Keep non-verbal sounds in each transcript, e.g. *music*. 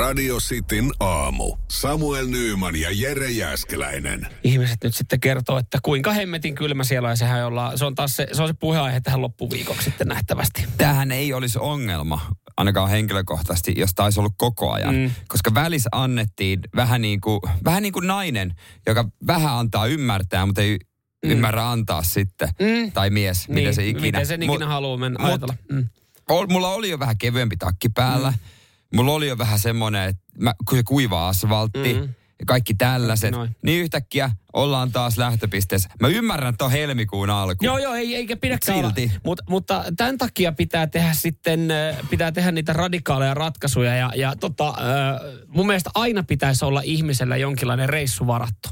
Radio Cityn aamu. Samuel Nyyman ja Jere Jäskeläinen. ihmiset nyt sitten kertoo, että kuinka hemmetin kylmä siellä on. Ja sehän olla, se on taas se, se, on se puheenaihe tähän loppuviikoksi sitten nähtävästi. Tämähän ei olisi ongelma, ainakaan henkilökohtaisesti, jos taisi ollut koko ajan. Mm. Koska välissä annettiin vähän niin, kuin, vähän niin kuin nainen, joka vähän antaa ymmärtää, mutta ei mm. ymmärrä antaa sitten. Mm. Tai mies, niin, miten se ikinä. Miten sen ikinä Mut- haluaa mennä mut- ajatella. Mm. ol, mulla oli jo vähän kevyempi takki päällä. Mm. Mulla oli jo vähän semmoinen, että mä, kun se kuiva asfaltti Mm. ja kaikki tällaiset, Noin. niin yhtäkkiä ollaan taas lähtöpisteessä. Mä ymmärrän, että on helmikuun alku. Joo, joo, ei, eikä pidäkään Mut silti. olla. Mut, mutta tämän takia pitää tehdä sitten, pitää tehdä niitä radikaaleja ratkaisuja. Ja, ja tota, mun mielestä aina pitäisi olla ihmisellä jonkinlainen reissu varattu.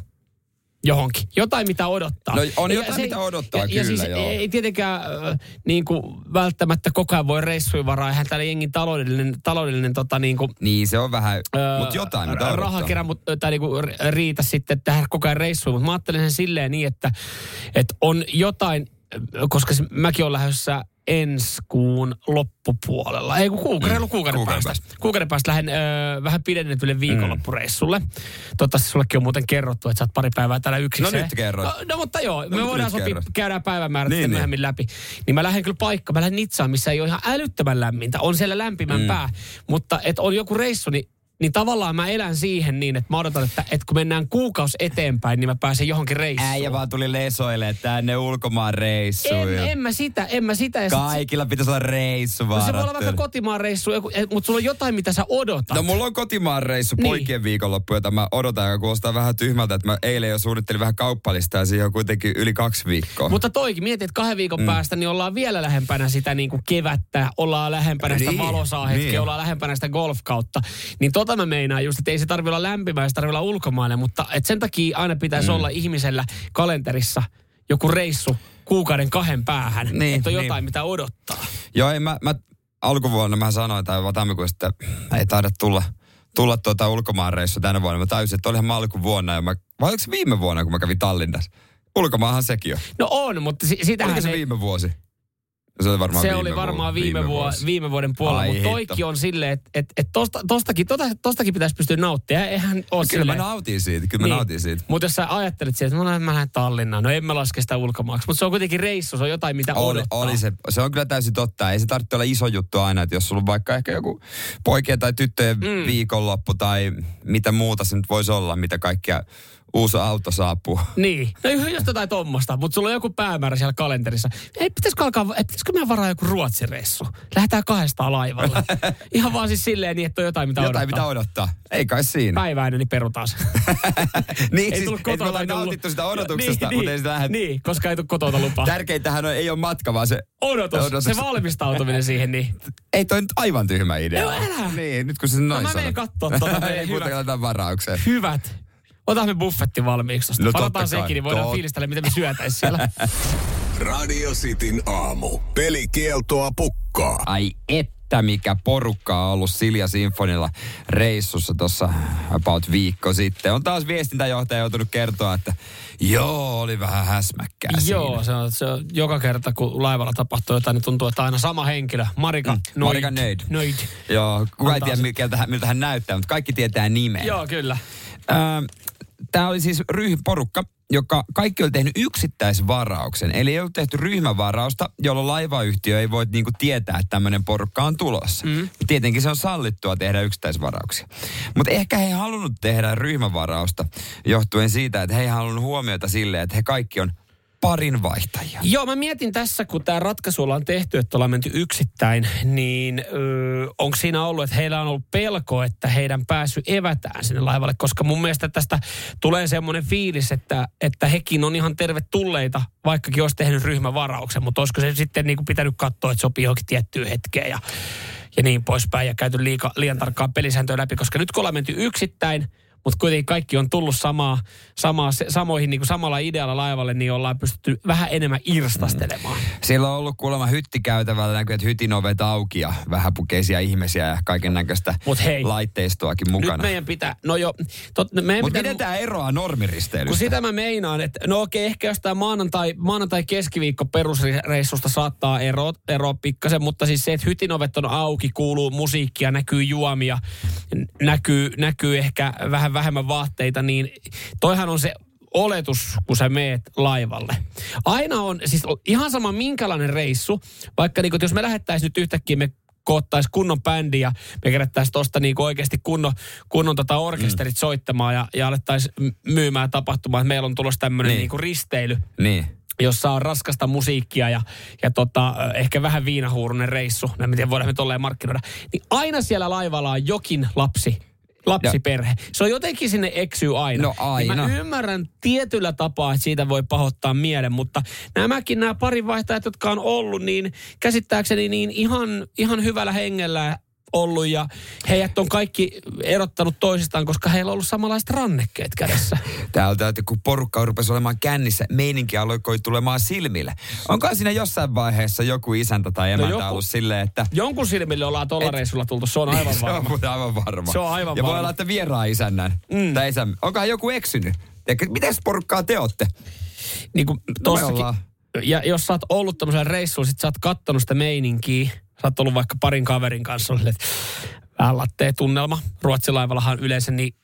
Johonkin. Jotain, mitä odottaa. No, on Ja jotain, se- mitä odottaa, ja, kyllä, ja siis joo. ei tietenkään äh, niin kuin välttämättä koko ajan voi reissuja varaa. Eihän täällä jengin taloudellinen, taloudellinen tota, niin kuin, Niin, se on vähän, Öö, mutta jotain, mitä ra- odottaa. rahakerä, mutta niinku ri- riitä sitten tähän koko ajan reissuun. Mutta mä ajattelen sen silleen niin, että, että on jotain, koska mäkin olen lähdössä ensi kuun loppupuolella. Ei kun kuukauden, reilu kuukauden, Mm. Kuukauden päästä. Kuukauden päästä lähden öö, vähän pidennetylle viikonloppureissulle. Toivottavasti sullekin on muuten kerrottu, että sä oot pari päivää täällä yksikseen. No nyt kerroit. No, no mutta joo, me mutta voidaan sopia, kerrot. käydään päivämäärät Niin, niin. myöhemmin läpi. Niin mä lähden kyllä paikka, mä lähden Nitsaan, missä ei ole ihan älyttömän lämmintä. On siellä lämpimämpää, mutta et on joku reissu, niin niin tavallaan mä elän siihen niin, että mä odotan, että, että kun mennään kuukausi eteenpäin, niin mä pääsen johonkin reissuun. Äijä vaan tuli lesoille tänne ulkomaan reissuun. en, en mä sitä, en mä sitä. Ja sit- Kaikilla pitäisi olla reissu no se voi olla vaikka kotimaan reissu, mutta sulla on jotain, mitä sä odotat. No mulla on kotimaan reissu Niin. poikien viikonloppu, jota mä odotan, joka kuulostaa vähän tyhmältä, että mä eilen jo suunnittelin vähän kauppalistaa ja siihen on kuitenkin yli kaksi viikkoa. Mutta toikin, mietit, että kahden viikon mm. päästä niin ollaan vielä lähempänä sitä niin kuin kevättä, ollaan lähempänä sitä Niin, valosaa hetkeä, niin. ollaan lähempänä sitä golfkautta. Niin tota mä meinaan just, että ei se tarvi olla lämpimää, se tarvi olla ulkomaille, mutta et sen takia aina pitäisi mm. olla ihmisellä kalenterissa joku reissu kuukauden kahden päähän, Niin, että on niin. jotain, mitä odottaa. Joo, ei, mä, mä alkuvuonna mä sanoin, tai tammikuussa, että ei taida tulla, tulla tuota ulkomaan reissu tänä vuonna. Mä täysin, että olihan mä alkuvuonna, ja mä, vai oliko se viime vuonna, kun mä kävin Tallinnassa? Ulkomaahan sekin on. No on, mutta si- sitähän Oliko se ei- viime vuosi? Se oli varmaan se viime oli varmaan vu- viime, vuo, vuosi. viime vuoden puolella, mutta toikin on silleen, että et, et tosta, tostakin, tota, tostakin pitäisi pystyä nauttimaan. Eihän ole Kyllä mä silleen. nautin siitä, kyllä mä nautin siitä. Mutta jos sä ajattelet sieltä, että mä lähden- mä lähden Tallinnaan, no en mä laske sitä ulkomaaksi. Mutta se on kuitenkin reissu, se on jotain, mitä Oli, odottaa. oli se, se on kyllä täysin totta. Ei se tarvitse olla iso juttu aina, että jos sulla on vaikka ehkä joku poikien tai tyttöjen mm. viikonloppu tai mitä muuta se nyt voisi olla, mitä kaikkia uusi auto saapuu. Niin, no just jotain tommosta, mutta sulla on joku päämäärä siellä kalenterissa. Ei, pitäisikö alkaa, ei, pitäisikö meidän varaa joku Ruotsin reissu? Lähdetään kahdestaan laivalle. *laughs* Ihan vaan siis silleen niin, että on jotain, mitä Jotain odottaa. mitä odottaa. Ei kai siinä. Päiväinen, niin perutaan se. *laughs* niin, ei siis, tullut et me kotoa. ollaan nautittu sitä odotuksesta, niin, mutta ei sitä lähde... Niin, koska ei tule kotota lupaa. Tärkeintähän on, ei ole matka, vaan se... Odotus, Odotus. se valmistautuminen siihen, niin. Ei toi nyt aivan tyhmä idea. No älä. Niin, nyt kun se noin mä menen kattoo tuota *laughs* Ei muuta varaukseen. Hyvät. Otamme buffetti valmiiksi tosta. No totta Palataan kai, sekin, niin voidaan tot- fiilistellä, mitä me syötäis siellä. *laughs* Radio Cityn aamu. Pelikieltoa pukkaa. Ai että mikä porukka on ollut Silja Sinfonilla reissussa tuossa about viikko sitten. On taas viestintäjohtaja joutunut kertoa, että joo, oli vähän häsmäkkää Joo, siinä. se on, se on, joka kerta kun laivalla tapahtuu jotain, niin tuntuu, että aina sama henkilö. Marika mm. Noid. Marika Neid. Noid. Joo, kuka ei tiedä, miltä hän, miltä hän näyttää, mutta kaikki tietää nimen. Joo, kyllä. Tämä oli siis ryhmäporukka, joka kaikki oli tehnyt yksittäisvarauksen. Eli ei ollut tehty ryhmävarausta, jolloin laivayhtiö ei voi niinku tietää, että tämmöinen porukka on tulossa. Mm. Tietenkin se on sallittua tehdä yksittäisvarauksia. Mutta ehkä he ei halunnut tehdä ryhmävarausta johtuen siitä, että he ei halunnut huomiota sille, että he kaikki on parin vaihtajia. Joo, mä mietin tässä, kun tämä ratkaisu ollaan tehty, että ollaan menty yksittäin, niin öö, onko siinä ollut, että heillä on ollut pelko, että heidän pääsy evätään sinne laivalle, koska mun mielestä tästä tulee semmoinen fiilis, että, että hekin on ihan tervetulleita, vaikkakin olisi tehnyt ryhmävarauksen, mutta olisiko se sitten niin kuin pitänyt katsoa, että sopii johonkin tiettyyn hetkeen ja, ja niin poispäin, ja käyty liika, liian tarkkaan pelisääntöä läpi, koska nyt kun ollaan menty yksittäin, mutta kuitenkin kaikki on tullut samaa, samaa, samoihin niin kuin samalla idealla laivalle, niin ollaan pystytty vähän enemmän irstastelemaan. Mm. Siellä on ollut kuulemma hyttikäytävällä näkyy, että hytin ovet auki ja vähäpukeisia ihmisiä ja kaiken näköistä laitteistoakin mukana. Nyt meidän pitää, no jo, Mutta miten tämä eroaa normiristeilystä? Kun sitä mä meinaan, että no okei, ehkä jos tämä maanantai, maanantai keskiviikko perusreissusta saattaa eroa, eroa pikkasen, mutta siis se, että hytin ovet on auki, kuuluu musiikkia, näkyy juomia, näkyy, näkyy ehkä vähän vähemmän vaatteita, niin toihan on se oletus, kun sä meet laivalle. Aina on, siis ihan sama minkälainen reissu, vaikka niin kun, jos me lähettäisiin nyt yhtäkkiä, me koottaisiin kunnon bändi ja me kerättäisiin tuosta niin oikeasti kunnon, kunnon tota orkesterit mm. soittamaan ja, ja alettaisiin myymään tapahtumaa, että meillä on tulossa tämmöinen niin. niin risteily. Niin jossa on raskasta musiikkia ja, ja tota, ehkä vähän viinahuurunen reissu, miten voidaan me tolleen markkinoida, niin aina siellä laivalla on jokin lapsi, lapsiperhe. Se on jotenkin sinne eksyy aina. No aina. Ja mä ymmärrän tietyllä tapaa, että siitä voi pahoittaa mielen, mutta nämäkin nämä pari vaihtajat, jotka on ollut, niin käsittääkseni niin ihan, ihan hyvällä hengellä ollut ja heidät on kaikki erottanut toisistaan, koska heillä on ollut samanlaiset rannekkeet kädessä. *laughs* Täältä, että kun porukka rupesi olemaan kännissä, meininki alkoi tulemaan silmille. Onko siinä jossain vaiheessa joku isäntä tai no emäntä no joku, ollut silleen, että... Jonkun silmille ollaan tuolla reissulla tultu, se on aivan varma. *laughs* se on aivan varma. Se on aivan ja varma. voi olla, että vieraan isännän. Mm. Tai isän. Onkohan joku eksynyt? Miten porukkaa te olette? Niin kuin tossakin, ja jos sä oot ollut tämmöisellä reissulla, sit sä oot kattonut sitä meininkiä, sä oot ollut vaikka parin kaverin kanssa, että vähän tunnelma. Ruotsilaivallahan yleensä niin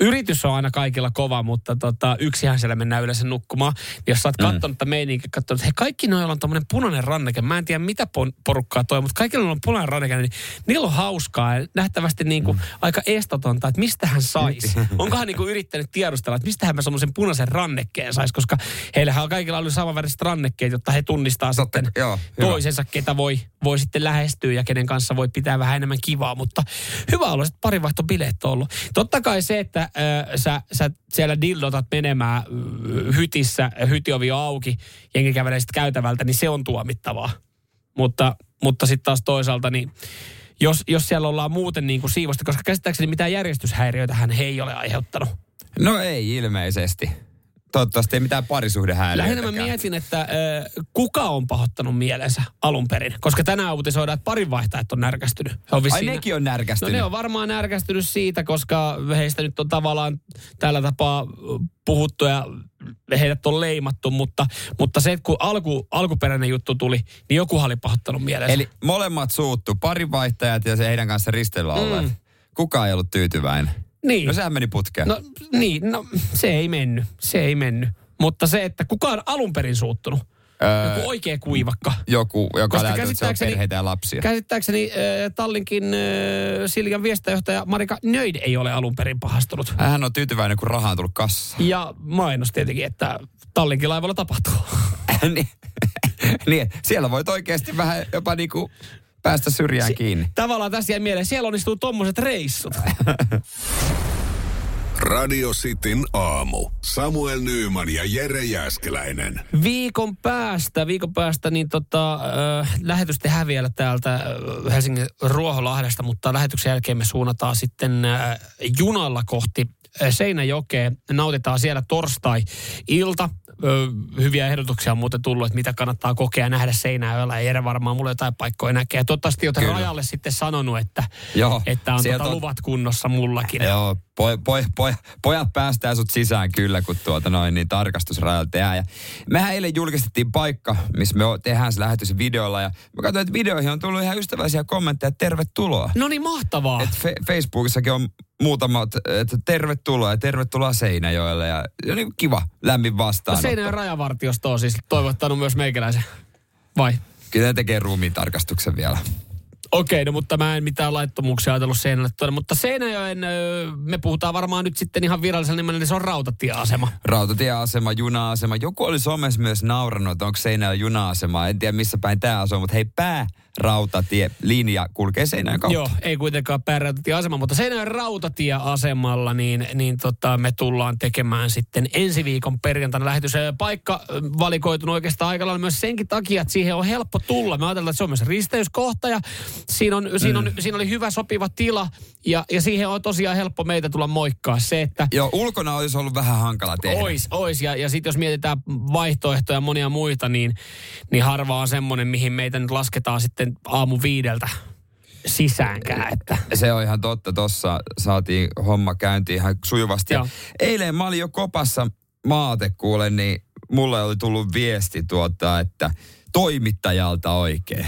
yritys on aina kaikilla kova, mutta tota, yksihän siellä mennään yleensä nukkumaan. Jos sä oot katsonut mm. meininkin, katsonut, että hei, kaikki noilla on tämmöinen punainen ranneke. Mä en tiedä, mitä porukkaa toi, mutta kaikilla on punainen ranneke, niin niillä on hauskaa ja nähtävästi niin kuin mm. aika estatonta, että mistä hän saisi. *laughs* Onkohan niin kuin yrittänyt tiedustella, että mistä hän semmoisen punaisen rannekkeen saisi, koska heillähän on kaikilla ollut samanväriset rannekkeet, jotta he tunnistaa Totta, sitten joo, toisensa, ketä voi, voi sitten lähestyä ja kenen kanssa voi pitää vähän enemmän kivaa. Mutta hyvä olla, että parivaihtobileet on ollut. Totta kai se, että äh, sä, sä siellä dildotat menemään äh, hytissä, hyti auki, jengi kävelee sitten käytävältä, niin se on tuomittavaa. Mutta, mutta sitten taas toisaalta, niin jos, jos siellä ollaan muuten niin kuin siivosta, koska käsittääkseni mitään järjestyshäiriöitä hän ei ole aiheuttanut. No ei ilmeisesti. Toivottavasti ei mitään parisuhdehäiriöitä. Lähinnä mä mietin, että äh, kuka on pahoittanut mielensä alun perin. Koska tänään uutisoidaan, että parinvaihtajat on närkästynyt. He on Ai nekin on närkästynyt? No ne on varmaan närkästynyt siitä, koska heistä nyt on tavallaan tällä tapaa puhuttu ja heidät on leimattu, mutta, mutta se, että kun alku, alkuperäinen juttu tuli, niin joku oli pahoittanut mielensä. Eli molemmat suuttu, parinvaihtajat ja se heidän kanssa ristelyllä olleet. Mm. Kuka ei ollut tyytyväinen? Niin. No sehän meni putkeen. No niin, no se ei mennyt. Se ei mennyt. Mutta se, että kuka on alun perin suuttunut. Öö, joku oikea kuivakka. Joku, joka se on perheitä ja lapsia. Käsittääkseni äh, Tallinkin äh, Siljan viestajohtaja Marika Nöid ei ole alun perin pahastunut. Hän on tyytyväinen, kun raha on tullut kassaan. Ja mainos tietenkin, että Tallinkin laivalla tapahtuu. *laughs* niin, niin, siellä voit oikeasti vähän jopa niinku päästä syrjään si- kiinni. Tavallaan tässä jäi mieleen, siellä onnistuu tommoset reissut. *laughs* Radio Cityn aamu. Samuel Nyyman ja Jere Jäskeläinen. Viikon päästä, viikon päästä niin tota, äh, lähetys tehdään vielä täältä äh, Helsingin Ruoholahdesta, mutta lähetyksen jälkeen me suunnataan sitten äh, junalla kohti Seinäjokeen. Nautitaan siellä torstai-ilta hyviä ehdotuksia on muuten tullut, että mitä kannattaa kokea nähdä Seinäjoella. Ei edes varmaan mulle jotain paikkoja näkee. Ja toivottavasti olette rajalle sitten sanonut, että, Joo, että on tuota on... luvat kunnossa mullakin. Joo, poj, poj, poj, pojat päästään sut sisään kyllä, kun tuota noin, niin tarkastusrajalla tehdään. Ja mehän eilen julkistettiin paikka, missä me tehdään se lähetys videolla. Ja mä katsoin, että videoihin on tullut ihan ystävällisiä kommentteja, tervetuloa. No niin, mahtavaa. Et fe- Facebookissakin on muutamat, että tervetuloa ja tervetuloa Seinäjoelle. Ja, ja niin kiva, lämmin vastaan. No Seinäjoen rajavartiosto on siis toivottanut myös meikäläisen, vai? Kyllä ne tekee ruumiin tarkastuksen vielä. Okei, no mutta mä en mitään laittomuuksia ajatellut Seinäjoelle tuonne. Mutta Seinäjoen, me puhutaan varmaan nyt sitten ihan virallisella nimellä, niin se on rautatieasema. Rautatieasema, juna-asema. Joku oli somessa myös naurannut, että onko Seinäjoen juna-asema. En tiedä missä päin tämä asuu, mutta hei pää rautatie, linja kulkee Seinäjoen kautta. Joo, ei kuitenkaan päärautatieasema, mutta Seinäjoen rautatieasemalla niin, niin tota, me tullaan tekemään sitten ensi viikon perjantaina lähetys. Paikka valikoitunut oikeastaan aika lailla myös senkin takia, että siihen on helppo tulla. Me ajatellaan, että se on myös risteyskohta ja siinä, on, mm. siinä, on, siinä oli hyvä sopiva tila ja, ja siihen on tosiaan helppo meitä tulla moikkaa se, että... Joo, ulkona olisi ollut vähän hankala tehdä. Ois, ois. Ja, ja sitten jos mietitään vaihtoehtoja ja monia muita, niin, niin harva on semmoinen, mihin meitä nyt lasketaan sitten aamu viideltä sisäänkään. Että. Se on ihan totta. Tuossa saatiin homma käyntiin ihan sujuvasti. Ja eilen mä olin jo kopassa maate kuule, niin mulle oli tullut viesti tuota, että toimittajalta oikein.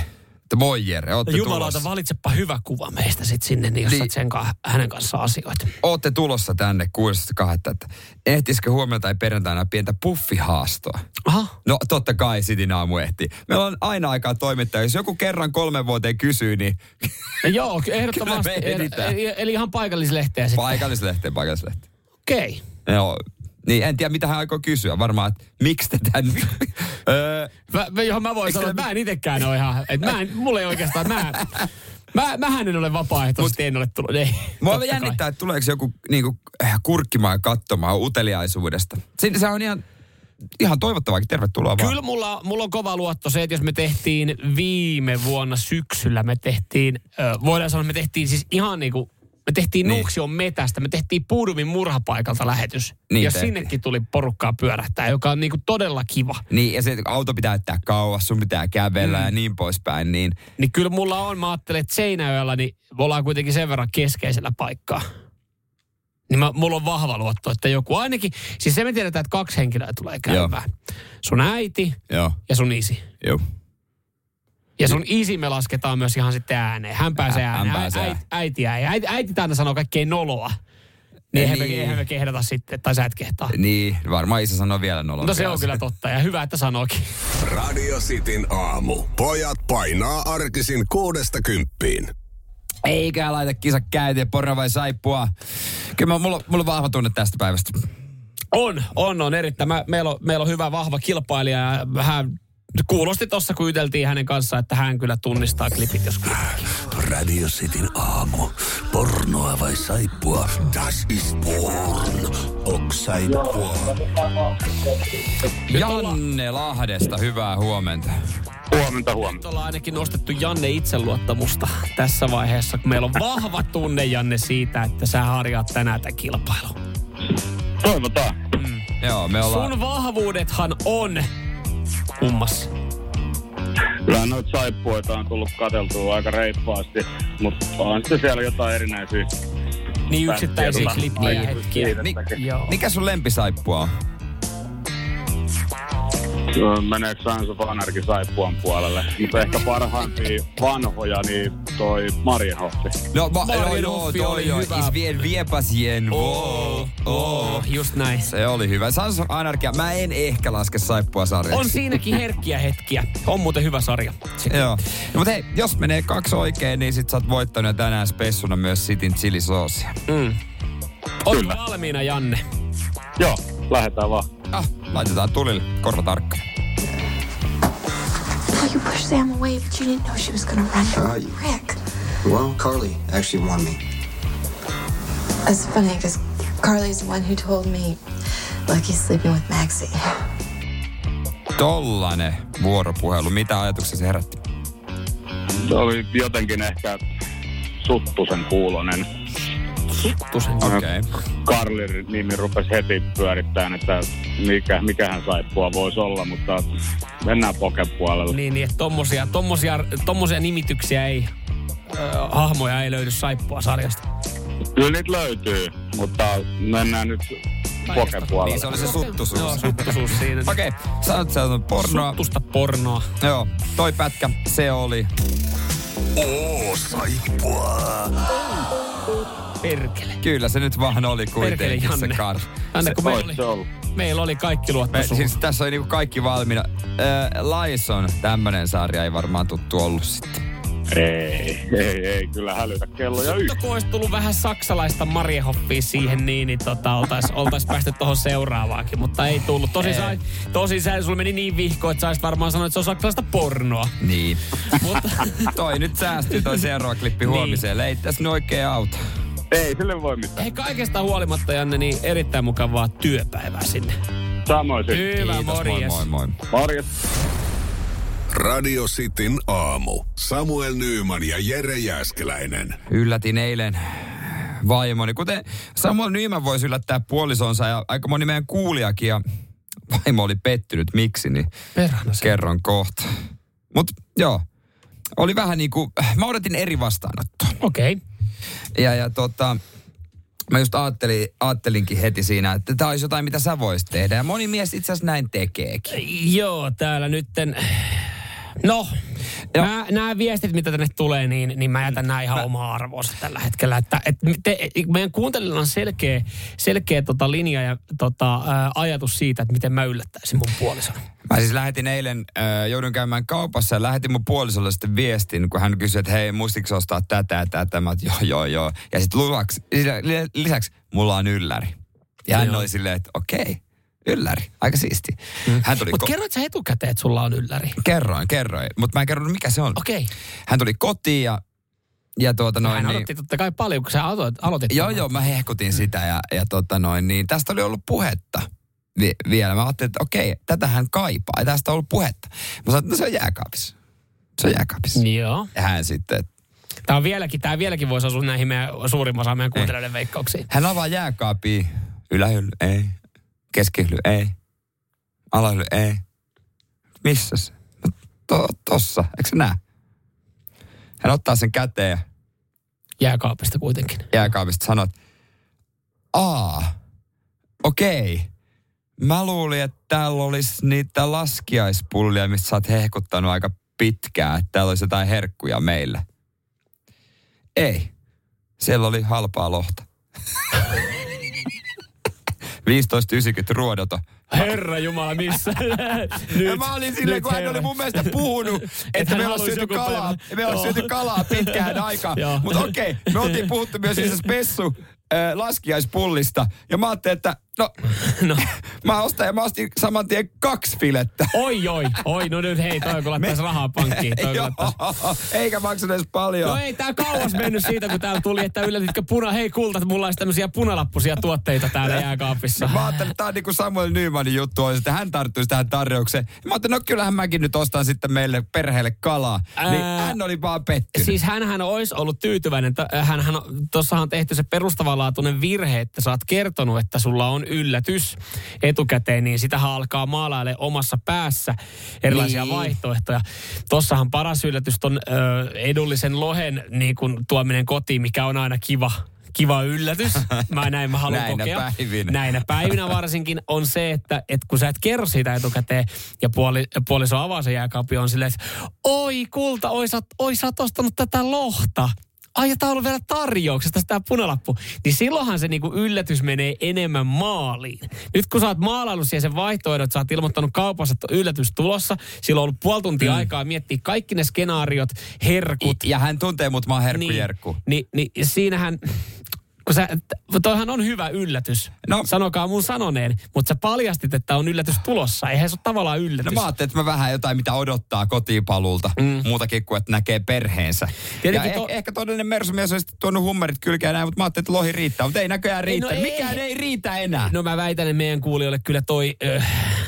Että moi Jere, ootte Jumalauta, tulossa. valitsepa hyvä kuva meistä sitten sinne, niin jos niin, sen ka- hänen kanssa asioita. Ootte tulossa tänne 6.2. Että ehtisikö huomenna tai perjantaina pientä puffihaastoa? Aha. No totta kai Sitin aamu ehti. Meillä on aina aikaa toimittaa. Jos joku kerran kolme vuoteen kysyy, niin... Joo, *laughs* ehdottomasti. eli, eli ihan paikallislehteä sitten. Paikallislehteä, paikallislehteä. Okei. Okay. Joo, niin en tiedä, mitä hän aikoo kysyä. Varmaan, että miksi te öö, *laughs* mä, johon mä voin sanoa, että mä en itekään ole ihan... Että mä en, mulla ei oikeastaan... Mä, Mä, mähän en ole vapaaehtoisesti, Mut, en ole tullut. Ei, mua jännittää, että tuleeko joku niinku, äh, kurkkimaan ja katsomaan uteliaisuudesta. Se, se on ihan ihan toivottavaakin. Tervetuloa vaan. Kyllä mulla, mulla on kova luotto se, että jos me tehtiin viime vuonna syksyllä, me tehtiin, voidaan sanoa, että me tehtiin siis ihan niinku me tehtiin niin. Nuuksion metästä, me tehtiin Puudumin murhapaikalta lähetys. Niin ja tehtiin. sinnekin tuli porukkaa pyörähtää, joka on niinku todella kiva. Niin, ja se auto pitää jättää kauas, sun pitää kävellä mm. ja niin poispäin. Niin. niin kyllä mulla on, mä ajattelen, että Seinäjoella niin me ollaan kuitenkin sen verran keskeisellä paikkaa. Niin mä, mulla on vahva luotto, että joku ainakin, siis se me tiedetään, että kaksi henkilöä tulee käymään. Joo. Sun äiti Joo. ja sun isi. Joo. Ja sun isi me lasketaan myös ihan sitten ääneen. Hän pääsee ääneen. Hän pääsee. Äiti, äiti, äiti, äiti, äiti aina sanoo kaikkein noloa. Niin, eihän, niin. Me, eihän me kehdata sitten, tai sä et kehtaa. Niin, varmaan isä sanoo vielä noloa. No se on kyllä totta, ja hyvä, että sanookin. Radio Cityn aamu. Pojat painaa arkisin kuudesta kymppiin. Eikä laita kisa käyntiin, porno vai saippua. Kyllä mulla, mulla on vahva tunne tästä päivästä. On, on, on erittäin. Mä, meillä, on, meillä on hyvä, vahva kilpailija ja hän kuulosti tuossa, kun yteltiin hänen kanssaan, että hän kyllä tunnistaa klipit, jos Radio Cityn aamu. Pornoa vai saippua? Das ist porn. Ok saippua. Janne Lahdesta, hyvää huomenta. Huomenta, huomenta. Ollaan ainakin nostettu Janne itseluottamusta tässä vaiheessa, kun meillä on vahva tunne, Janne, siitä, että sä harjaat tänään tämän kilpailun. Toivotaan. Mm. Joo, me ollaan... Sun vahvuudethan on kummassa? Kyllä noita saippuita on tullut katseltua aika reippaasti, mutta on sitten siellä jotain erinäisiä niin yksittäisiä klippejä hetkiä. Mikä sun lempisaippua on? Meneekö Sons of Anarchy saippuan puolelle. Mutta ehkä parhaimpia vanhoja, niin toi Marienhoffi. No, ma, Marienhoffi no, oli hyvä. Is bien viepasien. Oh, oh, just näin. Se oli hyvä. Sons of Anarchy, mä en ehkä laske saippua sarjaa. On siinäkin herkkiä hetkiä. On muuten hyvä sarja. Sitten. Joo. No, mutta hei, jos menee kaksi oikein, niin sit sä oot voittanut tänään spessuna myös Sitin chilisoosia. Mm. Oletko valmiina, Janne? Joo, lähdetään vaan. Ah, laitetaan tulille. Korva tarkka. Well, you pushed Sam away, but you didn't know she was gonna run uh, Rick. Well, Carly actually won me. That's funny, because Carly's the one who told me Lucky's sleeping with Maxie. Tollanen vuoropuhelu. Mitä ajatuksia se herätti? Se oli jotenkin ehkä suttusen kuulonen Suttusen. Okei. Okay. Karlin nimi rupesi heti pyörittämään, että mikä, mikähän saippua voisi olla, mutta mennään pokepuolelle. Niin, niin että tommosia, tommosia, tommosia nimityksiä ei, äh, hahmoja ei löydy saippua sarjasta. Kyllä niitä löytyy, mutta mennään nyt pokepuolelle. Niin se oli se suttusuus. Joo, suttusuus siinä. *laughs* Okei, okay. sä oot, sä pornoa. Suttusta pornoa. Joo, toi pätkä, se oli... Oo, saippua. Perkele. Kyllä se nyt vaan oli kuitenkin Perkele, Janne. se kar. Janne, kun meillä oli, meillä oli kaikki luotto Me, siis tässä oli niinku kaikki valmiina. Äh, Laison tämmönen sarja ei varmaan tuttu ollut sitten. Ei, ei, ei kyllä hälytä kelloja. Mutta kun olisi tullut vähän saksalaista Mariehoffia siihen niin, niin tota, oltais, oltais päästy tuohon seuraavaankin, mutta ei tullut. Tosi, sai, tosi sä, sulla meni niin vihko, että saisit varmaan sanoa, että se on saksalaista pornoa. Niin. Mutta *laughs* toi nyt säästyy toi seuraava klippi Niin. huomiseen. Ei tässä nyt oikein auta. Ei sille voi mitään. hei kaikesta huolimatta, Janne, niin erittäin mukavaa työpäivää sinne. Samoin sitten. Hyvä, Kiitos, moi morjes. moi moi. Morjes. Radio Cityn aamu. Samuel Nyyman ja Jere Jäskeläinen. Yllätin eilen vaimoni. Kuten Samuel Nyman voisi yllättää puolisonsa ja aika moni meidän kuulijakin ja vaimo oli pettynyt. Miksi, niin Perhana kerron kohta. Mutta joo, oli vähän niin kuin, mä odotin eri vastaanottoa. Okei. Okay. Ja, ja tota, mä just ajattelin, ajattelinkin heti siinä, että tämä olisi jotain, mitä sä voisit tehdä. Ja moni mies itse asiassa näin tekeekin. Joo, täällä nytten... No, Joo. nämä, nämä viestit, mitä tänne tulee, niin, niin mä jätän nämä ihan omaa arvoonsa tällä hetkellä. Että, et te, meidän kuuntelijoilla on selkeä, selkeä tota linja ja tota, ää, ajatus siitä, että miten mä yllättäisin mun puolison. Mä siis lähetin eilen, äh, joudun käymään kaupassa ja lähetin mun puolisolle sitten viestin, kun hän kysyi, että hei, muistiko ostaa tätä ja tätä? Mä joo, joo, joo. Ja sitten lisäksi, lisäksi, mulla on ylläri. Ja hän Joo. oli silleen, että okei, ylläri, aika siisti. Hän tuli Mutta ko- kerroit sä etukäteen, että sulla on ylläri? Kerroin, kerroin, mutta mä en kerronut mikä se on. Okei. Okay. Hän tuli kotiin ja, ja tuota noin Hän niin, odotti totta kai paljon, kun sä aloitit. aloitit Joo, tämän. joo, mä hehkutin sitä ja, ja tota noin, niin tästä oli ollut puhetta vi- vielä. Mä ajattelin, että okei, tätä hän kaipaa ja tästä on ollut puhetta. Mä sanoin, että no se on jääkaapissa. Se on jääkaapissa. Joo. Ja hän sitten, Tämä, on vieläkin, tämä vieläkin voisi osua näihin meidän suurimman osan meidän kuuntelijoiden veikkauksiin. hän avaa jääkaapia. Ylähylly, ei. Keskihylly, ei. Alahylly, ei. Missä se? No, to, tossa, eikö se näe? Hän ottaa sen käteen Jääkaapista kuitenkin. jääkaapista sanoo, että aa, okei. Mä luulin, että täällä olisi niitä laskiaispullia, mistä sä oot hehkuttanut aika pitkään, että täällä olisi jotain herkkuja meille. Ei. Siellä oli halpaa lohta. *laughs* 15,90 ruodoto. Herra Jumala, missä? *laughs* Nyt, ja mä olin silleen, kun hän oli mun mielestä puhunut, *laughs* että me olisi haluaisi syöty kalaa, päivä. me Joo. syöty kalaa pitkään *laughs* aikaa. Mutta okei, me oltiin puhuttu myös siis spessu äh, laskiaispullista. Ja mä ajattelin, että no, *laughs* No. *laughs* mä ostan ja mä ostin saman tien kaksi filettä. Oi, oi, oi, no nyt hei, toi kun laittaisi *laughs* rahaa pankkiin. Toi Joo, eikä maksanut edes paljon. No ei, tää kauas mennyt siitä, kun täällä tuli, että yllätitkö puna, hei kulta, että mulla olisi tämmöisiä punalappuisia tuotteita täällä jääkaapissa. Mä ajattelin, että tämä on niin kuin Samuel Nymanin juttu, on, että hän tarttuisi tähän tarjoukseen. Mä ajattelin, no kyllähän mäkin nyt ostan sitten meille perheelle kalaa. Niin Ää, hän oli vaan pettynyt. Siis hänhän olisi ollut tyytyväinen. Hänhän, tossahan on tehty se perustavanlaatuinen virhe, että sä oot kertonut, että sulla on yllätys etukäteen, niin sitähän alkaa maalaille omassa päässä erilaisia Niin. vaihtoehtoja. Tossahan paras yllätys on ö, edullisen lohen niin kun tuominen kotiin, mikä on aina kiva kiva yllätys. Mä näin mä haluan *laughs* Näinä kokea. päivinä. Näinä päivinä varsinkin on se, että, että kun sä et kerro siitä etukäteen ja puoli, puoliso avaa se jääkaappi on silleen, että oi kulta, oi sä, oi sä oot ostanut tätä lohta. Ai, ja tää on ollut vielä tarjouksesta tämä punalappu. Niin silloinhan se niinku yllätys menee enemmän maaliin. Nyt kun sä oot maalaillut siihen sen vaihtoehdon, että sä oot ilmoittanut kaupassa, että on yllätys tulossa. Silloin on ollut puoli tuntia mm. aikaa miettiä kaikki ne skenaariot, herkut. Ja hän tuntee mut, mä oon herkkujerkku. Niin, niin, niin siinähän, kun sä, toihan on hyvä yllätys. No. No. Sanokaa mun sanoneen, mutta sä paljastit, että on yllätys tulossa. Eihän se ole tavallaan No yllätys. mä ajattelin, että mä vähän jotain, mitä odottaa kotipaluulta. Mm. Muutakin kuin, että näkee perheensä. Tietenkin ja to- to... ehkä todellinen mersumies olisi tuonut hummerit kylkeen näin, mutta mä ajattelin, että lohi riittää. Mutta ei näköjään riitä. no ei. Mikään ei riitä enää. No mä väitän, että meidän kuulijoille kyllä toi, ö,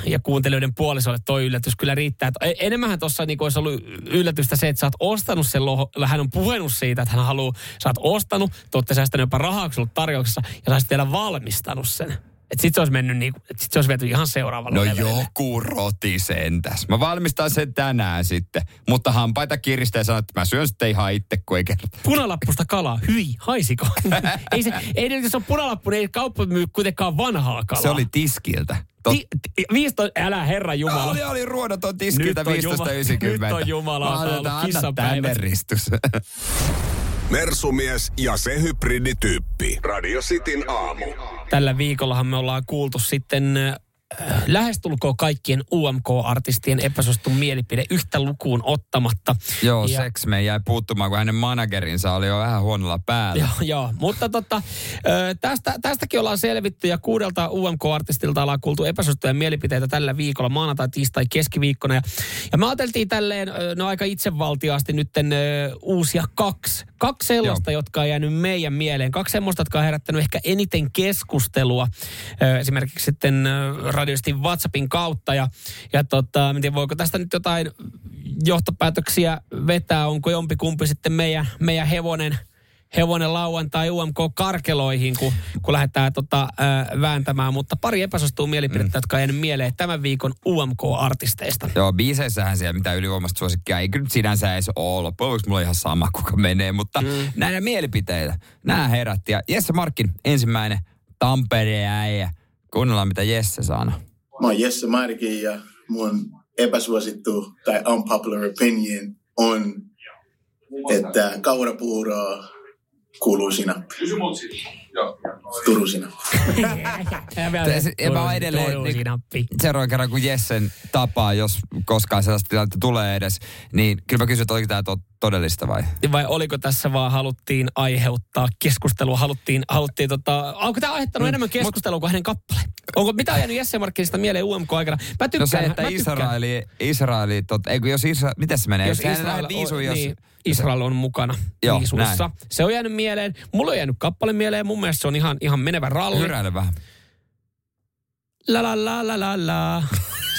ja kuuntelijoiden puolisolle toi yllätys kyllä riittää. Et e- enemmänhän tuossa niinku olisi ollut yllätystä se, että sä oot ostanut sen loho, hän on puhunut siitä, että hän haluaa, sä oot ostanut, te ootte säästänyt jopa rahaa, sulla on tarjouksessa, ja sä olisit vielä valmistanut sen. Et sit se olisi mennyt niinku, et sit se olisi viety ihan seuraavalle No levelille. joku roti sentäs. Mä valmistan sen tänään sitten. Mutta hampaita kiristää ja sanon, että mä syön sitten ihan itse, kun ei kerta. Punalappusta kalaa. Hyi, haisiko? *laughs* ei se, ei jos on punalappu, niin ei kauppa myy kuitenkaan vanhaa kalaa. Se oli tiskiltä. Tot... Ti, ti, 15, älä herra Jumala. Oli, oli ruodoton tiskiltä Nyt on Jumala- 15.90. nyt on Jumalaa, Mä ollut että anna tänne ristus. *laughs* Mersumies ja se hybridityyppi. Radio Cityn aamu. Tällä viikollahan me ollaan kuultu sitten äh, lähestulkoon kaikkien UMK-artistien epäsuosittu mielipide yhtä lukuun ottamatta. Joo, Ja- Sex me jäi puuttumaan, kun hänen managerinsa oli jo vähän huonolla päällä. Joo, joo. mutta tota, ö, tästä, tästäkin ollaan selvitty ja kuudelta UMK-artistilta ollaan kuultu epäsuosittuja mielipiteitä tällä viikolla, maanantai, tiistai, keskiviikkona. Ja, ja me ajateltiin tälleen, no aika itsevaltiaasti nytten uusia kaksi. Kaksi sellaista, joo. jotka on jäänyt meidän mieleen. Kaksi semmoista, jotka on herättänyt ehkä eniten keskustelua. Esimerkiksi sitten ö, radiostin WhatsAppin kautta. Ja, ja tota, en tiedä, voiko tästä nyt jotain johtopäätöksiä vetää, onko jompikumpi sitten meidän, meidän hevonen, hevonen lauantai UMK-karkeloihin, kun, kun lähdetään tota, ää, vääntämään. Mutta pari epäsuostua mielipidettä, mm. jotka on jäänyt mieleen tämän viikon UMK-artisteista. Joo, biiseissähän siellä mitään ylivoimasta suosikkia ei kyllä nyt sinänsä edes ole. Loppujen lopuksi mulla on ihan sama, kuka menee. Mutta mm. näitä mielipiteitä, nämä herätti. Ja Jesse Markkin ensimmäinen Tampereen äijä. Kuunnellaan, mitä Jesse sanoo. Mä oon Jesse Markin ja mun epäsuosittu tai unpopular opinion on, että kaurapuuroa Turun sinappi. Ja mä edelleen, niin-. Seuraavan kerran, kun Jessen tapaa, jos koskaan sellaista tilannetta tulee edes, niin kyllä mä kysyn, että oliko tämä to- todellista vai? Vai oliko tässä vaan haluttiin aiheuttaa keskustelua, haluttiin, haluttiin tota, onko tämä aiheuttanut mm, enemmän keskustelua kuin hänen kappale? Onko, mitä on jäänyt Jesse Markkinista mieleen UMK-aikana? Mä tykkään, No se, että mä tykkään. Israeli, Israeli tot, ei jos Isra, miten se menee? Jos Sehän Israel, on, jos, niin, Israel on mukana Joo, viisuissa. näin. Se on jäänyt mieleen. Mulla on jäänyt kappale mieleen. Mun mielestä se on ihan, ihan menevä ralli. hyräile vähän. La la la la la la.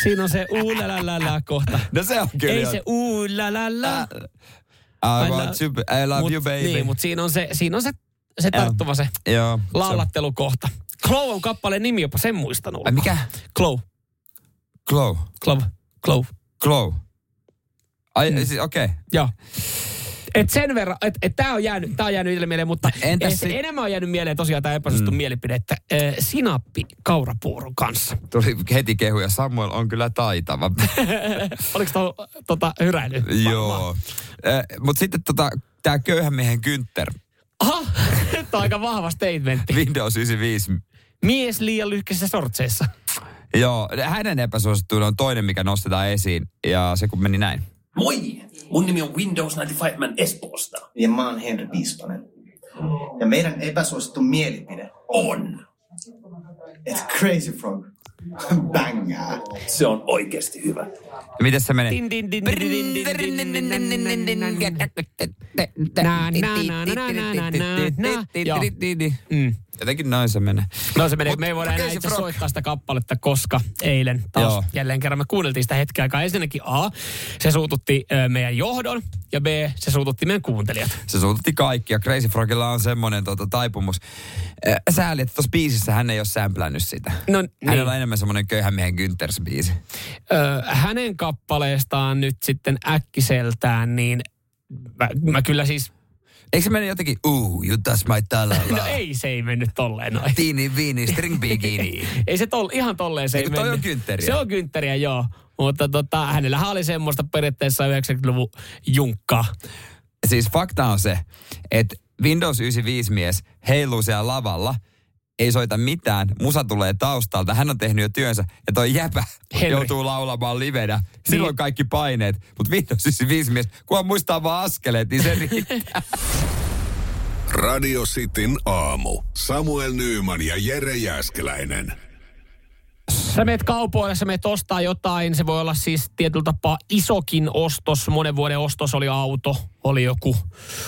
Siinä on se uu la la la la kohta. No se on kyllä. Ei se uu la la la. I, I want you, I love Mut- you baby. Niin, mutta siinä on se, siinä on se, se tarttuva se Joo. laulattelukohta. Glow on kappaleen nimi, jopa sen muistanut. Ai mikä? Glow. Glow. Glow. Glow. Glow. Ai, siis okei. Okay. Joo. Et sen verran, että et tää on jäänyt, tää on jäänyt itselle mieleen, mutta Entäs eh, sit- enemmän on jäänyt mieleen tosiaan tämä epäsuosittu mm. mielipide, että äh, sinappi kaurapuuron kanssa. Tuli heti kehuja. Samuel on kyllä taitava. *laughs* Oliko to, tota hyräily? Joo. Eh, Mutta sitten tota, tämä köyhän miehen Günther, Aha, *laughs* tämä on aika vahva statementti. Windows 95. Mies liian lyhkäisissä sortseissa. Joo, hänen epäsuosittuinen on toinen, mikä nostetaan esiin. Ja se kun meni näin. Moi! Mun nimi on Windows 95 Man Espoosta. Ja mä oon Henri Piispanen. Ja meidän epäsuosittu mielipide on... It's Crazy Frog bängää. Se on oikeasti hyvä. Ja miten se menee? Mm. Jotenkin noin se menee. No se menee, Mut me ei voida enää itse soittaa sitä kappaletta, koska eilen taas Joo. Jälleen kerran me kuunneltiin sitä hetken aikaa. Ensinnäkin A, se suututti ö, meidän johdon ja B, se suututti meidän kuuntelijat. Se suututti kaikki ja Crazy Frogilla on semmoinen tota, taipumus. Sääli, että tuossa biisissä hän ei ole sämplännyt sitä. No Hänellä niin. on enemmän semmoinen köyhän miehen Günther se biisi. Ö, hänen kappaleestaan nyt sitten äkkiseltään, niin mä, mä kyllä siis, Eikö se mene jotenkin, uu, you touch my talala. no ei se ei mennyt tolleen noin. Tiini, viini, string bikini. *laughs* Ei se tol, ihan tolleen se ei toi mennyt. on Günteriä? Se on kynttäriä, joo. Mutta tota, hänellähän oli semmoista periaatteessa 90-luvun junkkaa. siis fakta on se, että Windows 95 mies heiluu siellä lavalla, ei soita mitään, musa tulee taustalta, hän on tehnyt jo työnsä, ja toi jäpä Henry. joutuu laulamaan livenä. Silloin Niin. kaikki paineet, mutta Windows 95 mies, kunhan muistaa vaan askeleet, niin se riittää. *laughs* Radio Cityn aamu. Samuel Nyyman ja Jere Jäskeläinen. Sä meet kaupoille, sä meet ostaa jotain. Se voi olla siis tietyllä tapaa isokin ostos. Monen vuoden ostos oli auto, oli joku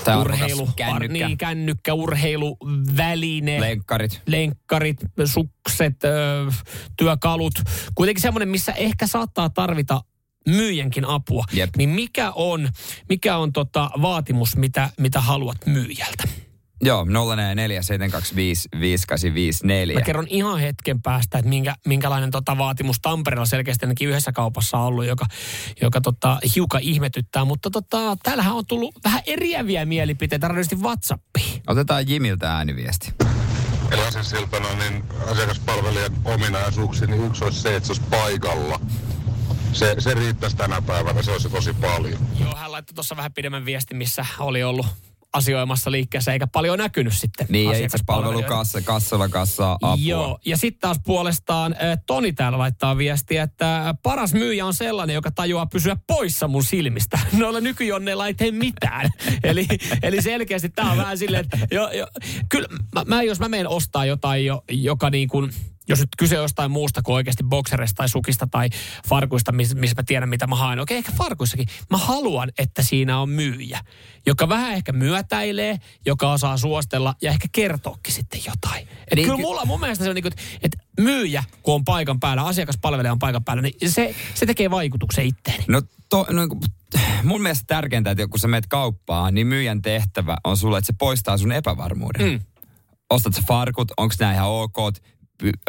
Tai urheilu, kännykkä. niin, kännykkä, urheiluväline. Lenkkarit. lenkkarit, sukset, ö, työkalut. Kuitenkin semmoinen, missä ehkä saattaa tarvita myyjänkin apua. Jep. Niin mikä on, mikä on tota vaatimus, mitä, mitä haluat myyjältä? Joo, 044 725 5854. Mä kerron ihan hetken päästä, että minkä, minkälainen tota vaatimus Tampereella selkeästi ainakin yhdessä kaupassa on ollut, joka, joka tota, hiukan ihmetyttää. Mutta tota, täällähän on tullut vähän eriäviä mielipiteitä radioisesti WhatsAppiin. Otetaan Jimiltä ääniviesti. Eli asiasiltana niin asiakaspalvelijan ominaisuuksia, niin yksi olisi se, että se olisi paikalla. Se, se riittäisi tänä päivänä, se olisi tosi paljon. Joo, hän laittoi tuossa vähän pidemmän viestin, missä oli ollut asioimassa liikkeessä, eikä paljon näkynyt sitten Niin, ja itse palvelukassa, kassalla kassaa apua. Joo, ja sitten taas puolestaan äh, Toni täällä laittaa viestiä, että paras myyjä on sellainen, joka tajuaa pysyä poissa mun silmistä. *laughs* Noilla nykyjonneilla ei tee mitään. *laughs* eli, eli selkeästi tämä on vähän silleen, että jo, jo, kyllä mä, mä, jos mä menen ostaa jotain, jo, joka niin kuin, jos nyt kyse on jostain muusta kuin oikeasti boksereista tai sukista tai farkuista, missä mis mä tiedän mitä mä haen. Okei, ehkä farkuissakin. Mä haluan, että siinä on myyjä, joka vähän ehkä myötäilee, joka osaa suostella ja ehkä kertookin sitten jotain. Et Niin kyllä ky- mulla mun mielestä se on niin kuin, että myyjä, kun on paikan päällä, asiakaspalvelija on paikan päällä, niin se, se tekee vaikutuksen itteeni. No, to, no mun mielestä tärkeintä, että kun sä menet kauppaan, niin myyjän tehtävä on sulle, että se poistaa sun epävarmuuden. Mm. Ostat sä farkut, onko nämä ihan ok,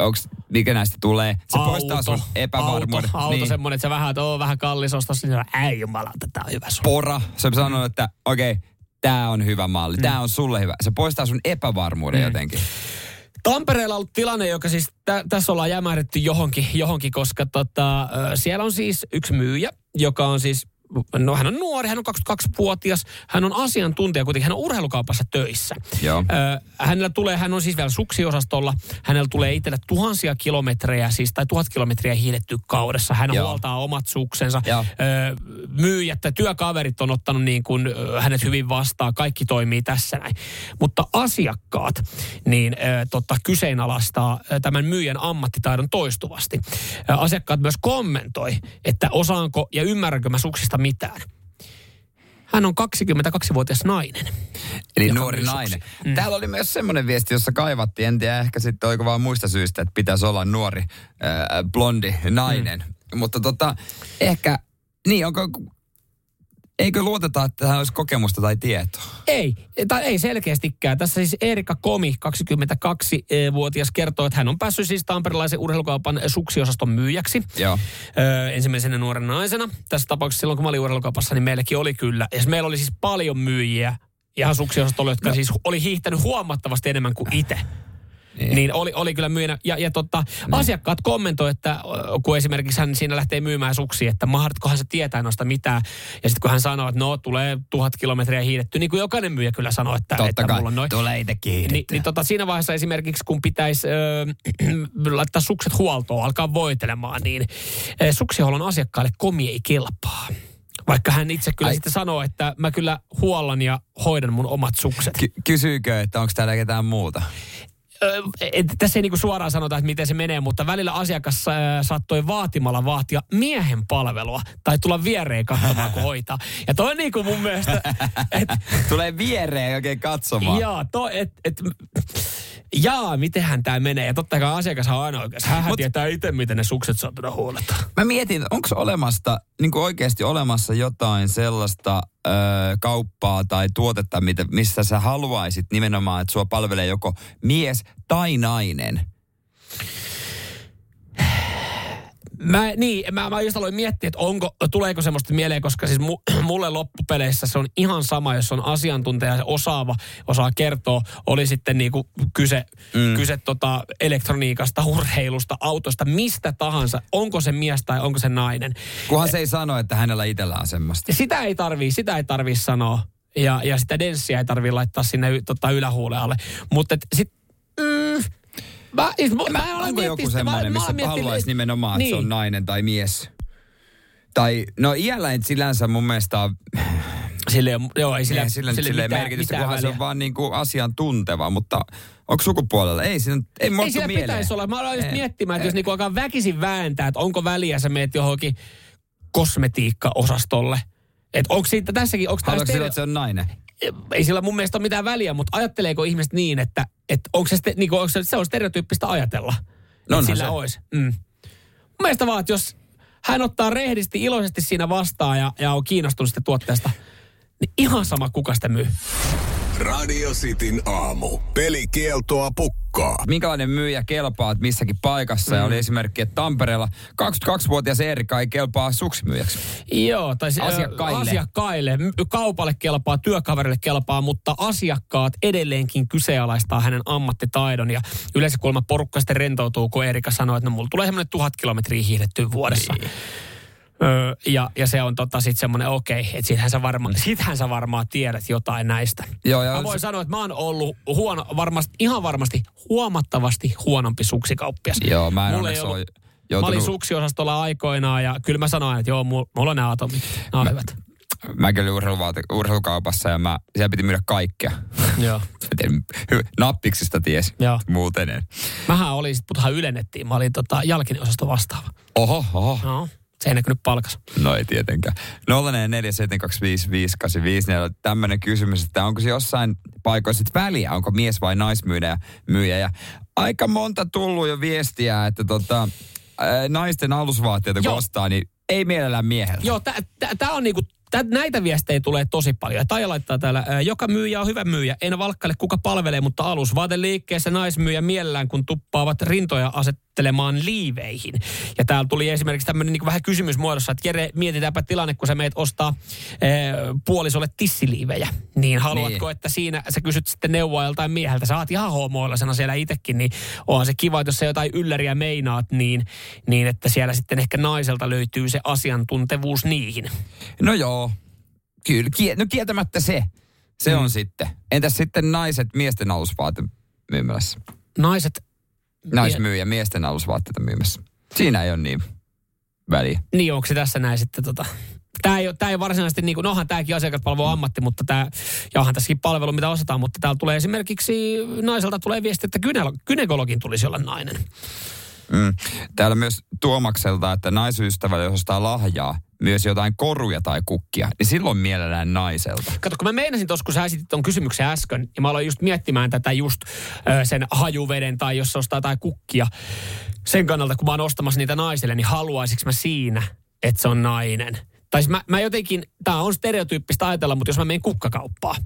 onks, mikä näistä tulee. Se poistaa sun epävarmuuden. Auto, auto niin. semmoinen, että se vähän, että on vähän kallis ostos, niin ei jumala, tämä on hyvä sun. Pora, se sanoo, että okei, okay, tämä on hyvä malli, Mm. tämä on sulle hyvä. Se poistaa sun epävarmuuden jotenkin. Tampereella on ollut tilanne, joka siis tä, tässä ollaan jämähdetty johonkin, johonkin koska tota, siellä on siis yksi myyjä, joka on siis No hän on nuori, hän on 22-vuotias, hän on asiantuntija kuitenkin, hän on urheilukaupassa töissä. Joo. Ö, hänellä tulee, hän on siis vielä suksiosastolla, hänellä tulee itselle tuhansia kilometrejä, siis tai tuhat kilometriä hiiletty kaudessa. Hän Joo. huoltaa omat suksensa. Joo. Ö, myyjät tai työkaverit on ottanut niin kuin, ö, hänet hyvin vastaan, kaikki toimii tässä näin. Mutta asiakkaat, niin ö, totta, kyseenalaistaa tämän myyjän ammattitaidon toistuvasti. Ö, asiakkaat myös kommentoi, että osaanko ja ymmärränkö mä suksista mitään. Hän on 22-vuotias nainen. Eli nuori nainen. Mm. Täällä oli myös semmoinen viesti, jossa kaivattiin, en tiedä ehkä sitten oiko vaan muista syistä, että pitäisi olla nuori äh, blondi nainen. Mm. Mutta tota, ehkä, niin onko, eikö luoteta, että tähän olisi kokemusta tai tietoa? Ei, tai ei selkeästikään. Tässä siis Erika Komi, 22-vuotias, kertoo, että hän on päässyt siis tamperilaisen urheilukaupan suksiosaston myyjäksi. Joo. Öö, ensimmäisenä nuorena naisena. Tässä tapauksessa silloin, kun mä olin urheilukaupassa, niin meilläkin oli kyllä. Ja meillä oli siis paljon myyjiä ihan suksiosastolla, jotka no. siis oli hiihtänyt huomattavasti enemmän kuin itse. Niin. niin oli, oli kyllä myyjänä. Ja, ja tota, niin. asiakkaat kommentoi, että kun esimerkiksi hän siinä lähtee myymään suksi, että mahdotkohan se tietää noista mitään. Ja sitten kun hän sanoo, että no tulee tuhat kilometriä hiidetty, niin kuin jokainen myyjä kyllä sanoo, että, Totta että kai, mulla on noin. tulee itsekin Niin, hiidettyä. niin tota, siinä vaiheessa esimerkiksi, kun pitäisi ö, *clears throat* laittaa sukset huoltoon, alkaa voitelemaan, niin ö, suksihuollon asiakkaalle komi ei kelpaa. Vaikka hän itse kyllä. Ai. sitten sanoo, että mä kyllä huollan ja hoidan mun omat sukset. Ky- kysyykö, että onko täällä ketään muuta? Et, tässä ei niinku suoraan sanota, että miten se menee, mutta välillä asiakas ö, saattoi vaatimalla vaatia miehen palvelua tai tulla viereen katsomaan, kun hoitaa. Ja toi on niinku mun mielestä, että Tulee viereen oikein katsomaan. Jaa, to, et, et, jaa, mitenhän tämä menee. Ja totta kai asiakas on aina oikeassa. Hän Mut- tietää itse, miten ne sukset saattaa huoletta. Mä mietin, onko olemasta, niin oikeasti olemassa jotain sellaista ö, kauppaa tai tuotetta, mitä, missä sä haluaisit nimenomaan, että sua palvelee joko mies tai nainen. Mä, niin, mä, mä just aloin miettiä, että onko, tuleeko semmoista mieleen, koska siis mu, *clears throat* mulle loppupeleissä se on ihan sama, jos on asiantuntija ja osaava, osaa kertoa, oli sitten niinku kyse, mm. kyse tota elektroniikasta, urheilusta, autosta, mistä tahansa, onko se mies tai onko se nainen. Kunhan se ei sano, että hänellä itsellä on semmoista. Sitä ei tarvii, sitä ei tarvii sanoa. Ja, ja sitä denssiä ei tarvii laittaa sinne tota, ylähuulen alle. Mutta sit, mm, mä, siis mä, mä, olen Onko joku miettinyt- semmoinen, missä haluaisi nimenomaan, että se on Niin. nainen tai mies? Tai, no iällä ei sillänsä mun mielestä on, Sille, joo, ei sille, ei sillä, sille, sille mitään- merkitystä, mitään kunhan se on väliä. vaan niin kuin asiantunteva, mutta onko sukupuolella? Ei, siinä, ei Ei sillä mieleen. pitäisi olla. Mä aloin just miettimään, että jos niinku alkaa väkisin vääntää, että onko väliä, sä meet johonkin kosmetiikka-osastolle. Että onko siitä tässäkin, onko tämä Haluatko sillä, että se on nainen? Ei sillä mun mielestä ole mitään väliä, mutta ajatteleeko ihmiset niin, että, että onko se, ste, niin onko se, se on stereotyyppistä ajatella? No sillä se. olisi. Mm. Mun mielestä vaan, että jos hän ottaa rehdisti, iloisesti siinä vastaan ja, ja on kiinnostunut sitä tuotteesta, niin ihan sama kuka sitä myy. Radio Cityn aamu. Pelikieltoa pukkaa. minkälainen myyjä kelpaa että missäkin paikassa. Mm. Ja oli esimerkki, että Tampereella 22-vuotias Eerikka ei kelpaa suksimyyjäksi. Joo, tai se, Asiakkaille. asiakkaille. Kaupalle kelpaa, työkaverille kelpaa, mutta asiakkaat edelleenkin kyseenalaistaa hänen ammattitaidon. Ja yleensä kuulemma porukka sitten rentoutuu, kun Erika sanoo, että no mulla tulee semmoinen tuhat kilometriä hiihdettyä vuodessa. Niin. Öö, ja, ja se on tota sit semmoinen, okei, että sittenhän sä, varma, sittenhän sä varmaan tiedät jotain näistä. Joo, ja Mä voin se- sanoa, että mä oon ollut huono, varmasti, ihan varmasti huomattavasti huonompi suksikauppias. Joo, mä en Mulla ei ollut- ole Mä olin joutunut... suksiosastolla aikoinaan ja kyllä mä sanoin, että joo, mulla, on nämä atomit. Nämä on hyvät. Mäkin olin urheiluvaate- urheilukaupassa ja mä, siellä piti myydä kaikkea. Joo. *laughs* Mä Nappiksista ties, Joo. muuten en. Mähän olin, putahan ylennettiin. Mä olin tota, jalkinen osasto vastaava. Oho, oho. No, se ei näkynyt palkas. No ei tietenkään. 047255854. Tämmöinen kysymys, että onko se jossain paikoissa väliä, onko mies vai naismyyjä myyjä. Ja aika monta tullut jo viestiä, että tota, naisten alusvaatteita kun Joo. ostaa, niin ei mielellään miehellä. Joo, tämä on niinku, tää, näitä viestejä tulee tosi paljon. Taija laittaa täällä, ää, joka myyjä on hyvä myyjä. En valkkaile kuka palvelee, mutta alusvaateliikkeessä naismyyjä mielellään, kun tuppaavat rintoja asettelemaan liiveihin. Ja täällä tuli esimerkiksi tämmöinen niinku vähän kysymysmuodossa, että Jere, mietitäänpä tilanne, kun sä meet ostaa ää, puolisolle tissiliivejä. Niin haluatko, Niin. että siinä sä kysyt sitten neuvoa joltain mieheltä. Sä oot ihan homoillaisena siellä itsekin, niin onhan se kiva, että jos sä jotain ylläriä meinaat, niin, niin että siellä sitten ehkä naiselta löytyy se asiantuntevuus niihin. No joo, kyllä. Kie- no kieltämättä se. Se Mm. on sitten. Entäs sitten naiset miesten alusvaate myymälässä? Naiset, Naismyyjä miesten alusvaatteita myymässä. Siinä ei ole niin väliä. niin onko se tässä näin sitten tota... Tämä ei, ole- tää ei varsinaisesti, niin kuin, nohan tämäkin asiakaspalvelu on ammatti, mutta tämä, ja onhan tässäkin palvelu, mitä osataan, mutta täällä tulee esimerkiksi, naiselta tulee viesti, että gyne- gynekologin tulisi olla nainen. Mm. Täällä myös Tuomakselta, että naisystävälle, jos ostaa lahjaa, myös jotain koruja tai kukkia, niin silloin mielellään naiselta. Kato, kun mä meinasin tuossa, kun sä esitit ton kysymyksen äsken, ja mä aloin just miettimään tätä just ö, sen hajuveden tai jos ostaa jotain kukkia. Sen kannalta, kun mä oon ostamassa niitä naisille, niin haluaisinko mä siinä, että se on nainen? Tai siis mä, mä jotenkin, tää on stereotyyppistä ajatella, mutta jos mä menen kukkakauppaan.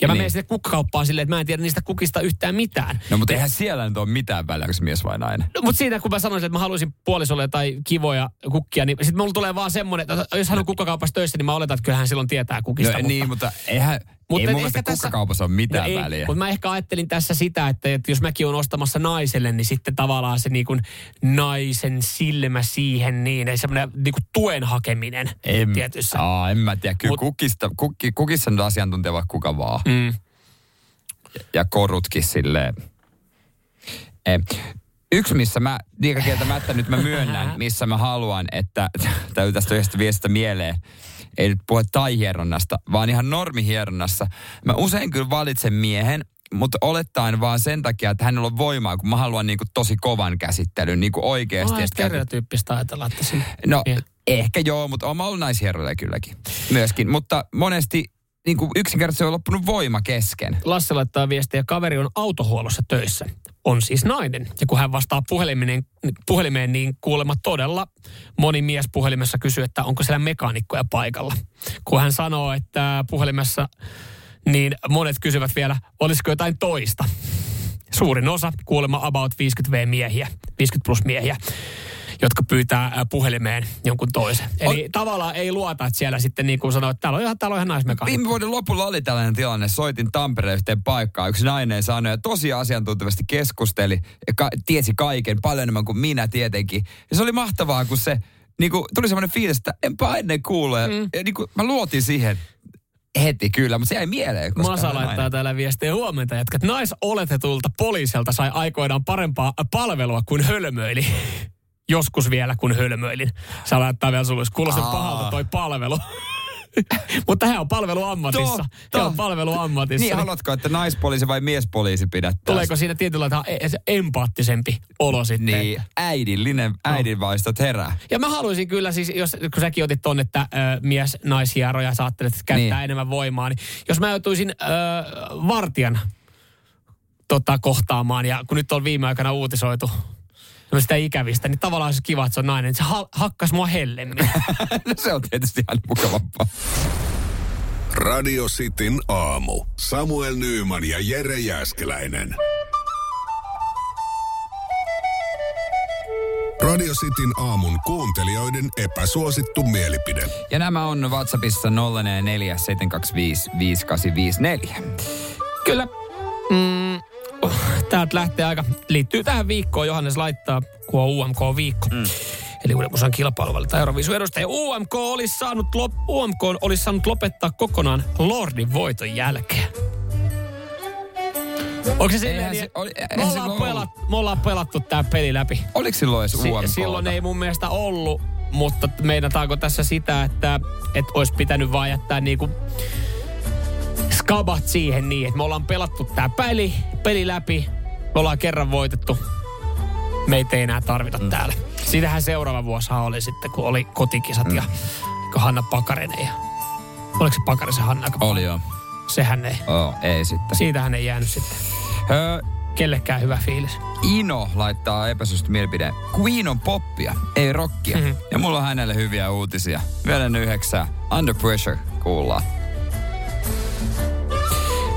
Ja mä Niin. menen sinne kukkakauppaan silleen, että mä en tiedä niistä kukista yhtään mitään. No mutta eihän siellä nyt ole mitään väliä, onko se mies vai nainen. No, mutta siinä kun mä sanoisin, että mä haluaisin puolisolle tai kivoja kukkia, niin sitten mulla tulee vaan semmoinen, että jos hän on kukkakaupassa töissä, niin mä oletan, että kyllä hän silloin tietää kukista. No mutta... niin, mutta eihän, Mutta ei mun mielestä tässä- kukkakaupassa ole mitään no ei, väliä. Mutta mä ehkä ajattelin tässä sitä, että, että jos mäkin olen ostamassa naiselle, niin sitten tavallaan se niin kuin naisen silmä siihen niin, ei semmoinen niin kuin tuen hakeminen En, tietyssä. aa, en mä tiedä. Kyllä Mut- kukista, kukki, kukissa on asiantuntija vaikka kuka vaan. Mm. Ja korutkin silleen. Eh, Yksi, missä mä, liikakieltämättä nyt mä myönnän, *laughs* missä mä haluan, että *laughs* täytyy tästä yhdestä viestistä mieleen, ei nyt puhe tai-hieronnasta, vaan ihan normihieronnassa. Mä usein kyllä valitsen miehen, mutta olettaen vaan sen takia, että hänellä on voimaa, kun mä haluan niinku tosi kovan käsittelyn, niinku oikeasti. Että- stereotyyppistä ajatella, että. No, Niin. ehkä joo, mutta on mä ollut naishieroja kylläkin myöskin. Mutta monesti niin kuin yksinkertaisesti on loppunut voima kesken. Lasse laittaa viestiä, kaveri on autohuollossa töissä. On siis nainen. Ja kun hän vastaa puhelimeen, puhelimeen niin kuulemma todella moni mies puhelimessa kysyy, että onko siellä mekaanikkoja paikalla. Kun hän sanoo, että puhelimessa, niin monet kysyvät vielä, olisiko jotain toista. Suurin osa, kuulemma about 50V miehiä, 50 plus miehiä, jotka pyytää puhelimeen jonkun toisen. Eli tavallaan ei luota, että siellä sitten niin kuin sanoo, että täällä on ihan, täällä on ihan naismekaanikko. Viime vuoden lopulla oli tällainen tilanne. Soitin Tampereen yhteen paikkaan. Yksi nainen sanoi ja tosi asiantuntevasti keskusteli ja ka- tiesi kaiken paljon enemmän kuin minä tietenkin. Ja se oli mahtavaa, kun se niin kuin, tuli semmoinen fiilis, että enpä ennen. Ja, mm. ja niin kuin, mä luotin siihen heti kyllä, mutta se jäi mieleen. Koska Masa on laittaa nainen. täällä viestiä huomenta, että naisoletetulta poliisilta sai aikoinaan parempaa palvelua kuin hölmöili. Joskus vielä kun hölmöilin. Sä laittaa vielä sulle, kuulostaa Aa. pahalta toi palvelu. *laughs* Mutta hän on palveluammatissa. Totta. Hän on palveluammatissa. Niin, haluatko, että naispoliisi vai miespoliisi pidättää? Tuleeko siinä tietynlainen e- se empaattisempi olo sitten? Niin, äidillinen, äidinvaistot herää. Ja mä haluaisin kyllä siis, jos, kun säkin otit ton, että ö, mies naishieroja sä ajattelet, että käyttää Niin. enemmän voimaa, niin jos mä joutuisin ö, vartijan tota, kohtaamaan, ja kun nyt on viime aikana uutisoitu ikävistä, niin tavallaan olisi kiva, että se on nainen. Se ha- hakkas mua hellemmin. *laughs* no se on tietysti ihan mukavampaa. Radio Cityn aamu. Samuel Nyyman ja Jere Jäskeläinen. Radio Cityn aamun kuuntelijoiden epäsuosittu mielipide. Ja nämä on WhatsAppissa 044 725 5854. Kyllä. Mm, täältä lähtee aika, liittyy tähän viikkoon, Johannes laittaa, kun on UMK-viikko. Mm. eli Uuden musan kilpailuvalita Euroviisun edustaja. UMK olisi saanut, lop, UMK olisi saanut lopettaa kokonaan Lordin voiton jälkeen. Onko se silleen, Eihän niin, se- oli- me, ollaan silloin pelat, me ollaan pelattu tämä peli läpi. Oliko silloin edes Si- UMK? silloin ei mun mielestä ollut, mutta meinataanko tässä sitä, että, että olisi pitänyt vaan jättää niinku skabat siihen niin, että me ollaan pelattu tää peli, peli läpi, me ollaan kerran voitettu, meitä ei enää tarvita mm. täällä. Sitähän seuraava vuosihan oli sitten, kun oli kotikisat mm. ja kun Hanna Pakarinen ja oliko se Pakarisen Hanna? joka- Oli joo. Sehän ei, Oh, ei sitten. siitähän ei jäänyt sitten Öö, kellekään hyvä fiilis. Ino laittaa epäsuosittu mielipide. Queen on poppia, ei rockia. Mhm. Mm-hmm. Ja mulla on hänelle hyviä uutisia. Vielä yhdeksää. Under Pressure kuullaan.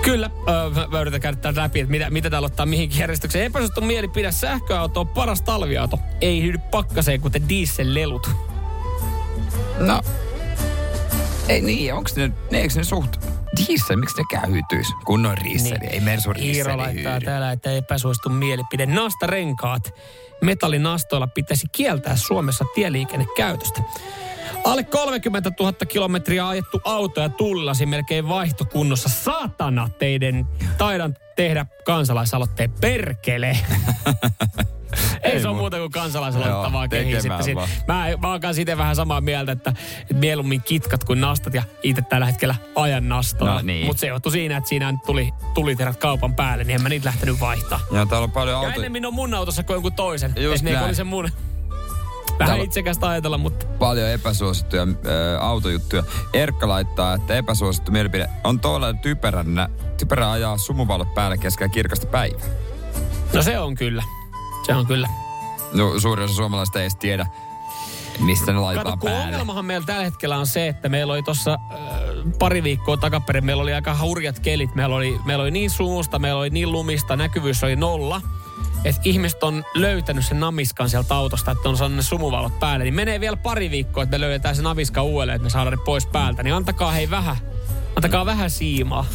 Kyllä, öö, mä- yritän käydä läpi, että mitä, mitä täällä ottaa mihinkin järjestykseen. Epäsuosittu mielipide, sähköauto on paras talviauto. Ei hyydy pakkaseen, kuten diesellelut. No, ei niin, onks ne, ne eikö ne suht diesel, miksi ne käyhytyis? Kun on riisseli, niin. ei Mersu Iiro laittaa hyydy. täällä, että epäsuosittu mielipide. Nastarenkaat metallinastoilla pitäisi kieltää Suomessa tieliikennekäytöstä. Alle 30 000 kilometriä ajettu auto ja tullasi melkein vaihtokunnossa. Saatana teidän taidan tehdä kansalaisaloitteen perkele. *laughs* Ei se ole mu- muuta kuin kehiin tekemään sitten. Mä, mä kanssa itse vähän samaa mieltä, että, että mieluummin kitkat kuin nastat ja itse tällä hetkellä ajan nastolla. No niin. Mutta se johtui siinä, että siinä nyt tuli tuliterät kaupan päälle, niin en mä niitä lähtenyt vaihtaa. Joo, täällä on paljon Ja autoja. ennemmin on mun autossa kuin jonkun toisen. Just Et niin näin. oli se mun. Vähän Täällä- itsekästä ajatella, mutta paljon epäsuosittuja ö, autojuttuja. Erkka laittaa, että epäsuosittu mielipide on tuolla typeränä, typerä ajaa sumuvalot päälle keskellä kirkasta päivää. no se on kyllä. Se on kyllä. No, suurin osa suomalaisista ei edes tiedä, mistä ne Kato, laitetaan kun päälle. ongelmahan meillä tällä hetkellä on se, että meillä oli tuossa äh, pari viikkoa takaperin, meillä oli aika hurjat kelit. Meillä oli, meillä oli niin suusta, meillä oli niin lumista, näkyvyys oli nolla. Että ihmiset on löytänyt sen namiskan sieltä autosta, että on saanut ne sumuvalot päälle. Niin menee vielä pari viikkoa, että me löydetään se namiska uudelleen, että me saadaan ne pois päältä. Niin antakaa hei vähän, antakaa vähän siimaa.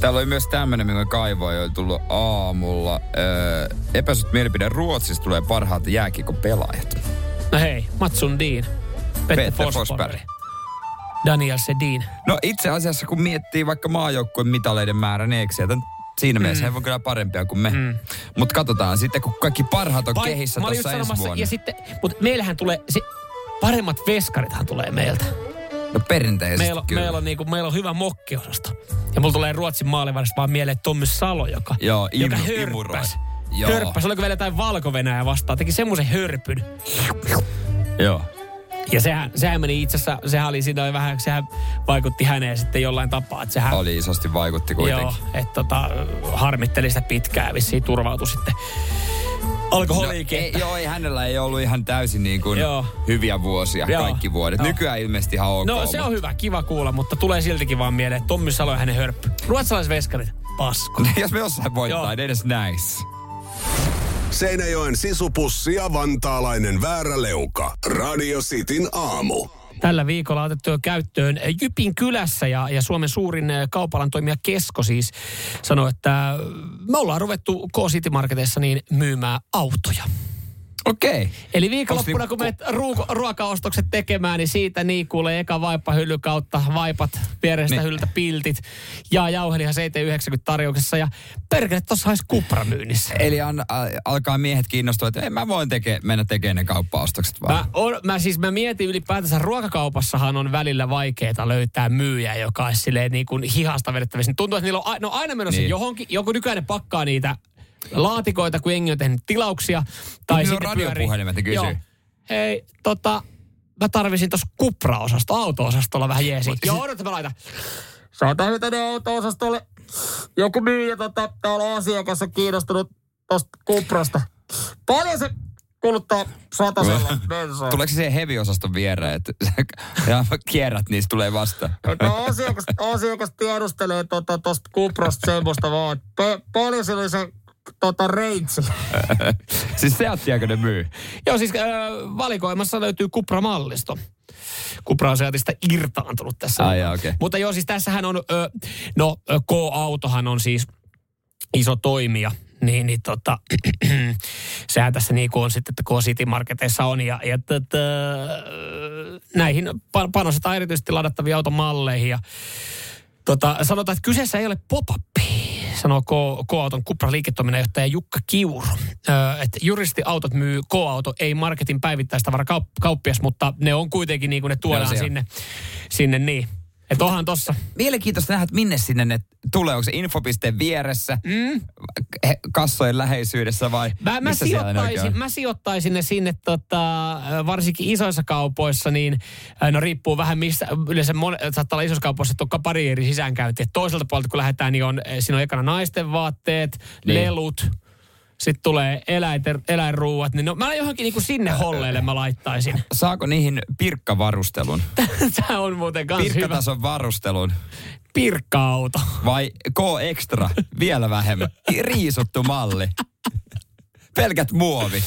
Täällä oli myös tämmönen, minkä kaivoin oli tullut aamulla. Öö, epäsuosittu mielipide Ruotsista tulee parhaat jääkiekon pelaajat. No hei, Matsun Dean, Petter Forsberg. Daniel Sedin. No itse asiassa, kun miettii vaikka maajoukkueen mitaleiden määrän, niin eikö sieltä siinä mielessä he on kyllä parempia kuin me. Mm. Mutta katsotaan sitten, kun kaikki parhaat on Vai- kehissä tuossa ensi vuonna. Ja sitten, mutta meillähän tulee, se, paremmat veskarithan tulee meiltä. No perinteisesti Meillä, kyllä. meillä, on niinku, meillä on hyvä mokkiosasto. Ja mulla tulee Ruotsin maalivarista vaan mieleen Tommy Salo, joka, Joo, joka imu- imuroi. hörppäs. Joo. Hörppäs, oliko vielä jotain valko vastaan, teki semmoisen hörpyn. Joo. Ja sehän, sehän meni itse asiassa, sehän oli siinä oli vähän, sehän vaikutti häneen sitten jollain tapaa, että sehän... Oli isosti vaikutti kuitenkin. Joo, että tota, harmitteli sitä pitkään vissiin turvautui sitten alkoholiikin. No, ei, joo, ei, hänellä ei ollut ihan täysin niin kuin Joo. hyviä vuosia Joo. kaikki vuodet. Joo. Nykyään ilmeisesti ihan ok. No se on hyvä, kiva kuulla, mutta tulee siltikin vaan mieleen, että Tommy Salo ja hänen hörppy. Ruotsalaisveskarit, pasko. *laughs* Jos me jossain voittaa, niin edes näissä. Seinäjoen sisupussi ja vantaalainen vääräleuka. Radio Cityn aamu. Tällä viikolla otettu jo käyttöön Jypin kylässä ja, ja Suomen suurin eh, kaupalan toimija Kesko siis sanoi, että me ollaan ruvettu K-City Marketissa niin myymään autoja. Okei. Eli viikonloppuna, kun niinku- menet ruuko, ruokaostokset tekemään, niin siitä niin kuulee eka vaippahylly kautta vaipat, vierestä Niin. hyllyltä piltit ja jauhelihan 790 tarjouksessa ja perkele, tossa olisi kupra myynnissä. Eli an, alkaa miehet kiinnostua, että ei, mä voin teke, mennä tekemään ne kauppaostokset vaan. Mä, on, mä siis mä mietin ylipäätänsä, ruokakaupassahan on välillä vaikeaa löytää myyjää, joka olisi silleen niin kuin hihasta vedettävissä. Niin Tuntuu, että niillä on, a- no aina menossa Niin. niin. johonkin, joku nykyään ne pakkaa niitä laatikoita, kun jengi on tehnyt tilauksia. Tai Niillä on sitten radiopuhelimet, ne kysyy. Joo. Hei, tota, mä tarvisin tuossa kupra-osasto, auto-osastolla vähän jeesi. Joo, odota mä laitan. Saatan tänne auto-osastolle. Joku myyjä, tota, täällä on asiakas on kiinnostunut tosta kuprasta. Paljon se kuluttaa satasella *laughs* bensaa. Tuleeko se siihen heavy-osaston viereen, että *laughs* ja kierrät, niin se tulee vasta. No, asiakas, asiakas tiedustelee tuosta tota, kuprasta semmoista vaan, että pa- paljon sillä oli se tota, reitsi. *laughs* siis Seattiakö ne myy? Joo, siis äh, valikoimassa löytyy Cupra-mallisto. Cupra on Seatista irtaantunut tässä. Ai, jaa, okei. Mutta joo, siis tässähän on, ö, no K-autohan on siis iso toimija niin, niin tota, *clears throat* sehän tässä niin kuin on sitten, että kun City Marketeissa on. Ja, ja tota, näihin pa- panostetaan erityisesti ladattavia automalleihin. Ja, tota, sanotaan, että kyseessä ei ole pop-up sanoo K-auton Cupra liiketoiminnanjohtaja Jukka Kiuru. Että juristiautot myy K-auto, ei marketin päivittäistavara kaup- kauppias, mutta ne on kuitenkin niin kuin ne tuodaan sinne, sinne niin. Että onhan tossa. Mielenkiintoista nähdä, että minne sinne ne tulee. Onko se infopisteen vieressä, mm. kassojen läheisyydessä vai Mä, mä, missä sijoittaisin, mä sijoittaisin ne sinne tota, varsinkin isoissa kaupoissa, niin äh, no riippuu vähän mistä, yleensä mon, saattaa olla isoissa kaupoissa, että pari eri sisäänkäyntiä. Toiselta puolelta kun lähdetään, niin on, eh, siinä on ekana naisten vaatteet, Niin. lelut, sitten tulee eläinter, eläinruuat, niin no, mä johonkin niin kuin sinne holleille mä laittaisin. Saako niihin pirkkavarustelun? Tämä on muuten kans hyvä. Pirkkatason varustelun? Pirkka-auto. Vai K-Extra? Vielä vähemmän. Riisuttu malli. Pelkät muovi.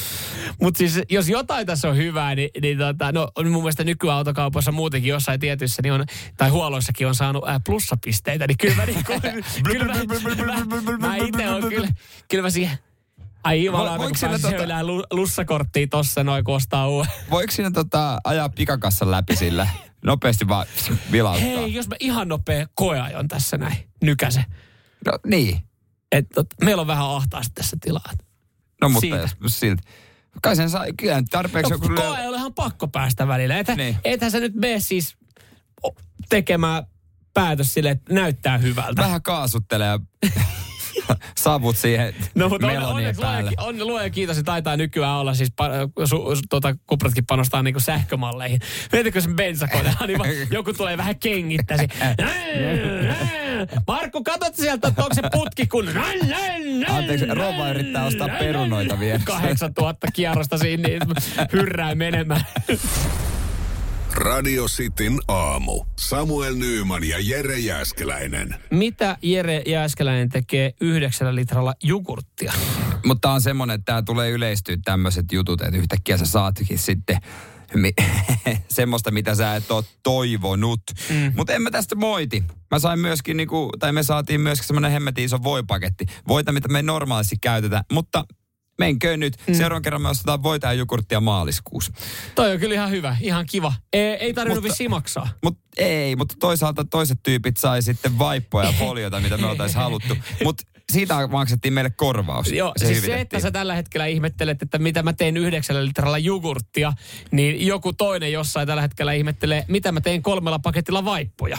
Mutta siis jos jotain tässä on hyvää, niin, niin tota, no, on mun mielestä nykyautokaupassa muutenkin jossain tietyissä, niin on, tai huolloissakin on saanut ää, plussapisteitä, niin kyllä mä, niin kuin, kyllä mä, mä, mä itse on kyllä, kyllä mä siihen, ai jumala, Vo- kun siinä tota- lu, lussakorttia tossa noin, kun ostaa uuden. Voiko siinä tota, ajaa pikakassan läpi sillä? Nopeasti vaan vilauttaa. Hei, jos mä ihan nopea koeajon tässä näin, nykäse. No niin. Et, tot, meillä on vähän ahtaasti tässä tilaa. No mutta Siitä. jos silti. Kai sen saa, kyllä tarpeeksi No, joku... koe olehan pakko päästä välillä. Ethän, Niin. ethän sä nyt mene siis tekemään päätös sille, että näyttää hyvältä. Vähän kaasuttelee *laughs* *laughs* savut siihen No mutta on, onneksi päälle. luoja, on, luoja kiitos, että taitaa nykyään olla siis, pa, su, su, tuota, kupratkin panostaa niinku sähkömalleihin. Mietitkö sen bensakoneella, niin *laughs* joku tulee vähän kengittäisi. *laughs* Markku, katsot sieltä, onko se putki kun... Anteeksi, Rova yrittää ostaa perunoita vielä. 8000 kierrosta siinä, niin hyrrää menemään. Radio Cityn aamu. Samuel Nyyman ja Jere Jäskeläinen. Mitä Jere Jääskeläinen tekee yhdeksällä litralla jogurttia? Mutta on semmoinen, että tämä tulee yleistyä tämmöiset jutut, että yhtäkkiä sä saatkin sitten mi- *laughs* semmoista, mitä sä et ole toivonut. Mm. Mutta en mä tästä moiti. Mä sain myöskin, niinku, tai me saatiin myöskin semmoinen hemmetin iso voipaketti. Voita, mitä me ei normaalisti käytetä, mutta menkö nyt. Mm. Seuraavan kerran me ostetaan voita ja jogurttia maaliskuussa. Toi on kyllä ihan hyvä, ihan kiva. Ei, ei tarvinnut vissiin maksaa. Mut ei, mutta toisaalta toiset tyypit sai sitten vaippoja ja *laughs* foliota, mitä me oltaisiin haluttu. Mutta siitä maksettiin meille korvaus. Joo, se siis se, että sä tällä hetkellä ihmettelet, että mitä mä teen yhdeksällä litralla jogurttia, niin joku toinen jossain tällä hetkellä ihmettelee, mitä mä teen kolmella paketilla vaippoja.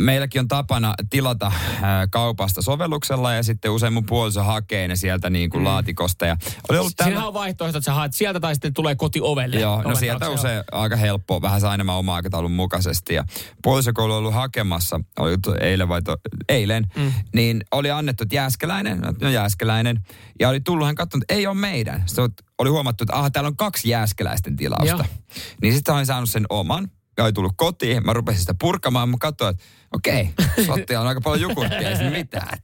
Meilläkin on tapana tilata ää, kaupasta sovelluksella ja sitten usein mun puoliso hakee ne sieltä niin kuin mm. laatikosta. Ja oli ollut tällä... on vaihtoehto, että sä haet sieltä tai sitten tulee kotiovelle. Joo, no sieltä taakse, usein aika helppo, vähän saa enemmän oma aikataulun mukaisesti. Ja puoliso kun oli ollut hakemassa, oli eilen vai to, eilen, mm. niin oli annettu, että Jääskeläinen, no Jääskeläinen. Ja oli tullut, hän katsonut, että ei ole meidän. Sitten oli huomattu, että aha, täällä on kaksi Jääskeläisten tilausta. Joo. Niin sitten olin saanut sen oman. Oli tullut kotiin, mä rupesin sitä purkamaan, mä katsoin, että okei, *laughs* Sottia on aika paljon jogurttia, ei siinä mitään.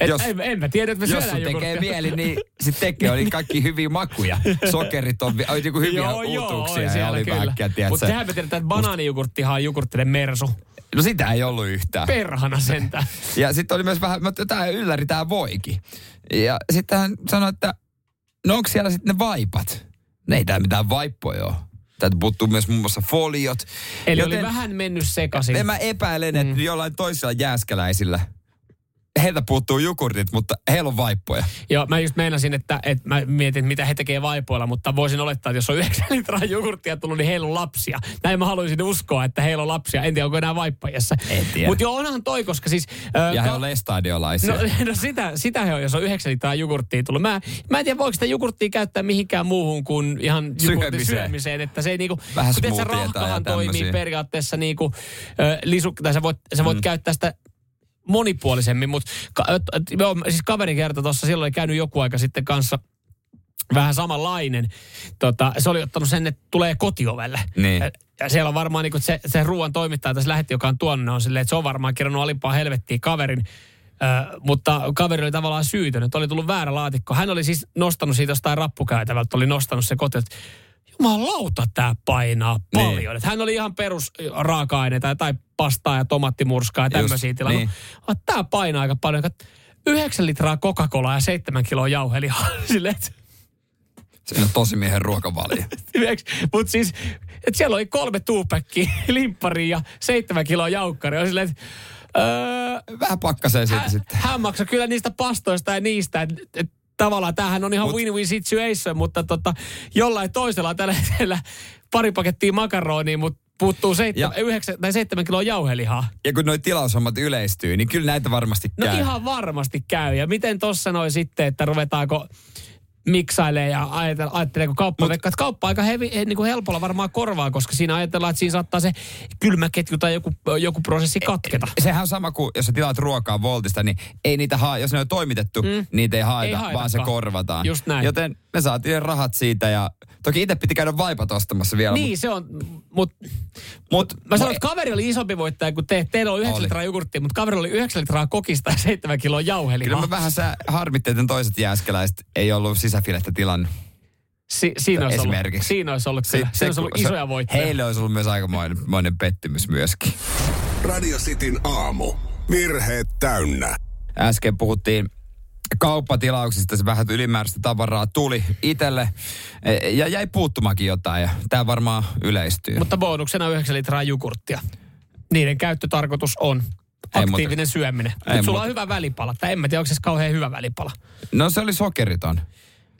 Et, jos- en, en mä tiedä, että me Jos sun tekee mieli, niin sitten tekee. Oli kaikki hyviä makuja. Sokerit on, oli niinku hyviä Joo, joo, uutuuksia siellä oli kyllä. väkkiä, Mutta sehän me tiedetään, että banaanijogurttihan on jogurttinen mersu. No sitä ei ollut yhtään. Perhana sentään. *laughs* Ja sitten oli myös vähän, mutta tämä ylläri tämä voikin. Ja sitten hän sanoi, että no onko siellä sitten ne vaipat? Ne ei täällä mitään vaippoja ole. Täältä puuttuu myös muun muassa foliot. Eli Joten, oli vähän mennyt sekaisin. En mä epäilen, että mm. jollain toisilla jääskeläisillä heiltä puuttuu jogurtit, mutta heillä on vaippoja. Joo, mä just meinasin, että, että mä mietin, mitä he tekee vaipoilla, mutta voisin olettaa, että jos on 9 *laughs* litraa jogurttia tullut, niin heillä on lapsia. Näin mä haluaisin uskoa, että heillä on lapsia. En tiedä, onko enää vaippajassa. En tiedä. Mutta joo, onhan toi, koska siis... Äh, Ja he on lestadiolaisia. No, *laughs* no sitä, sitä he on, jos on 9 litraa jogurttia tullut. Mä, mä en tiedä, voiko sitä jogurttia käyttää mihinkään muuhun kuin ihan Syömiseen. syömiseen. Että se ei niinku, Vähän kun se rahkahan toimii periaatteessa niinku, äh, lisu, tai sä voit, sä voit mm. käyttää sitä monipuolisemmin, mutta ka, siis kaveri kertoi tuossa, silloin oli käynyt joku aika sitten kanssa vähän samanlainen. Tota, se oli ottanut sen, että tulee kotiovelle. Niin. Ja, siellä on varmaan niin se, se ruoan toimittaja tässä lähetti, joka on tuonut, ne on silleen, että se on varmaan kirjannut alimpaa helvettiä kaverin. Ö, mutta kaveri oli tavallaan syytön, että oli tullut väärä laatikko. Hän oli siis nostanut siitä jostain rappukäytävältä, oli nostanut se kotiin, että jumalauta tämä painaa paljon. Niin. Että hän oli ihan perus raaka-aineita tai pastaa ja tomattimurskaa ja tämmöisiä tilaa. niin. Tämä painaa aika paljon. Kat- 9 litraa Coca-Colaa ja 7 kiloa jauhelihaa. *laughs* Silleen, että Se on tosi miehen ruokavalio. *laughs* Mutta siis, että siellä oli kolme tuupäkkiä, *laughs* limpparia ja seitsemän kiloa jaukkari. On silleen, että öö, Vähän pakkaseen siitä hän, sitten. hän maksoi kyllä niistä pastoista ja niistä. Et, et, tavallaan tämähän on ihan Mut- win-win situation, mutta tota, jollain toisella tällä hetkellä pari pakettia makaronia, mutta puuttuu seitsemän, Ja- tai kiloa jauhelihaa. Ja kun noi tilaushommat yleistyy, niin kyllä näitä varmasti No käy. ihan varmasti käy. Ja miten tuossa sanoi sitten, että ruvetaanko miksailee ja ajatel- ajatteleeko kauppa, Mut, että kauppa aika hevi, eh, niin kuin helpolla varmaan korvaa, koska siinä ajatellaan, että siinä saattaa se kylmäketju tai joku, joku prosessi katketa. Sehän on sama kuin, jos sä tilaat ruokaa Voltista, niin ei niitä haa, jos ne on toimitettu, mm. niitä ei haeta, Ei ei haetakaan. vaan se korvataan. Just näin. Joten me saatiin rahat siitä ja toki itse piti käydä vaipat ostamassa vielä. Niin, se on, mutta Mut, mä sanoin, mut- että kaveri oli isompi voittaja kuin te. Teillä oli 9 Oli. litraa jogurttia, mutta kaveri oli 9 litraa kokista ja 7 kiloa Kyllä jauhelihaa. mä vähän sä harmitti, että toiset jääskeläiset ei ollut sisäfilettä tilannut. Si- siinä, olisi ollut, Esimerkiksi. siinä olisi ollut, kyllä, siinä olisi ollut se- isoja voittoja. Heille olisi ollut myös aikamoinen moinen pettymys myöskin. Radio Cityn aamu. Virheet täynnä. Äsken puhuttiin kauppatilauksista, se vähän ylimääräistä tavaraa tuli itselle e, ja jäi puuttumakin jotain ja tämä varmaan yleistyy. Mutta bonuksena 9 litraa jogurttia. Niiden käyttötarkoitus on Ei aktiivinen syöminen. Ei Nyt sulla muuta. on hyvä välipala. Tai en mä tiedä, onko se kauhean hyvä välipala. No se oli sokeriton.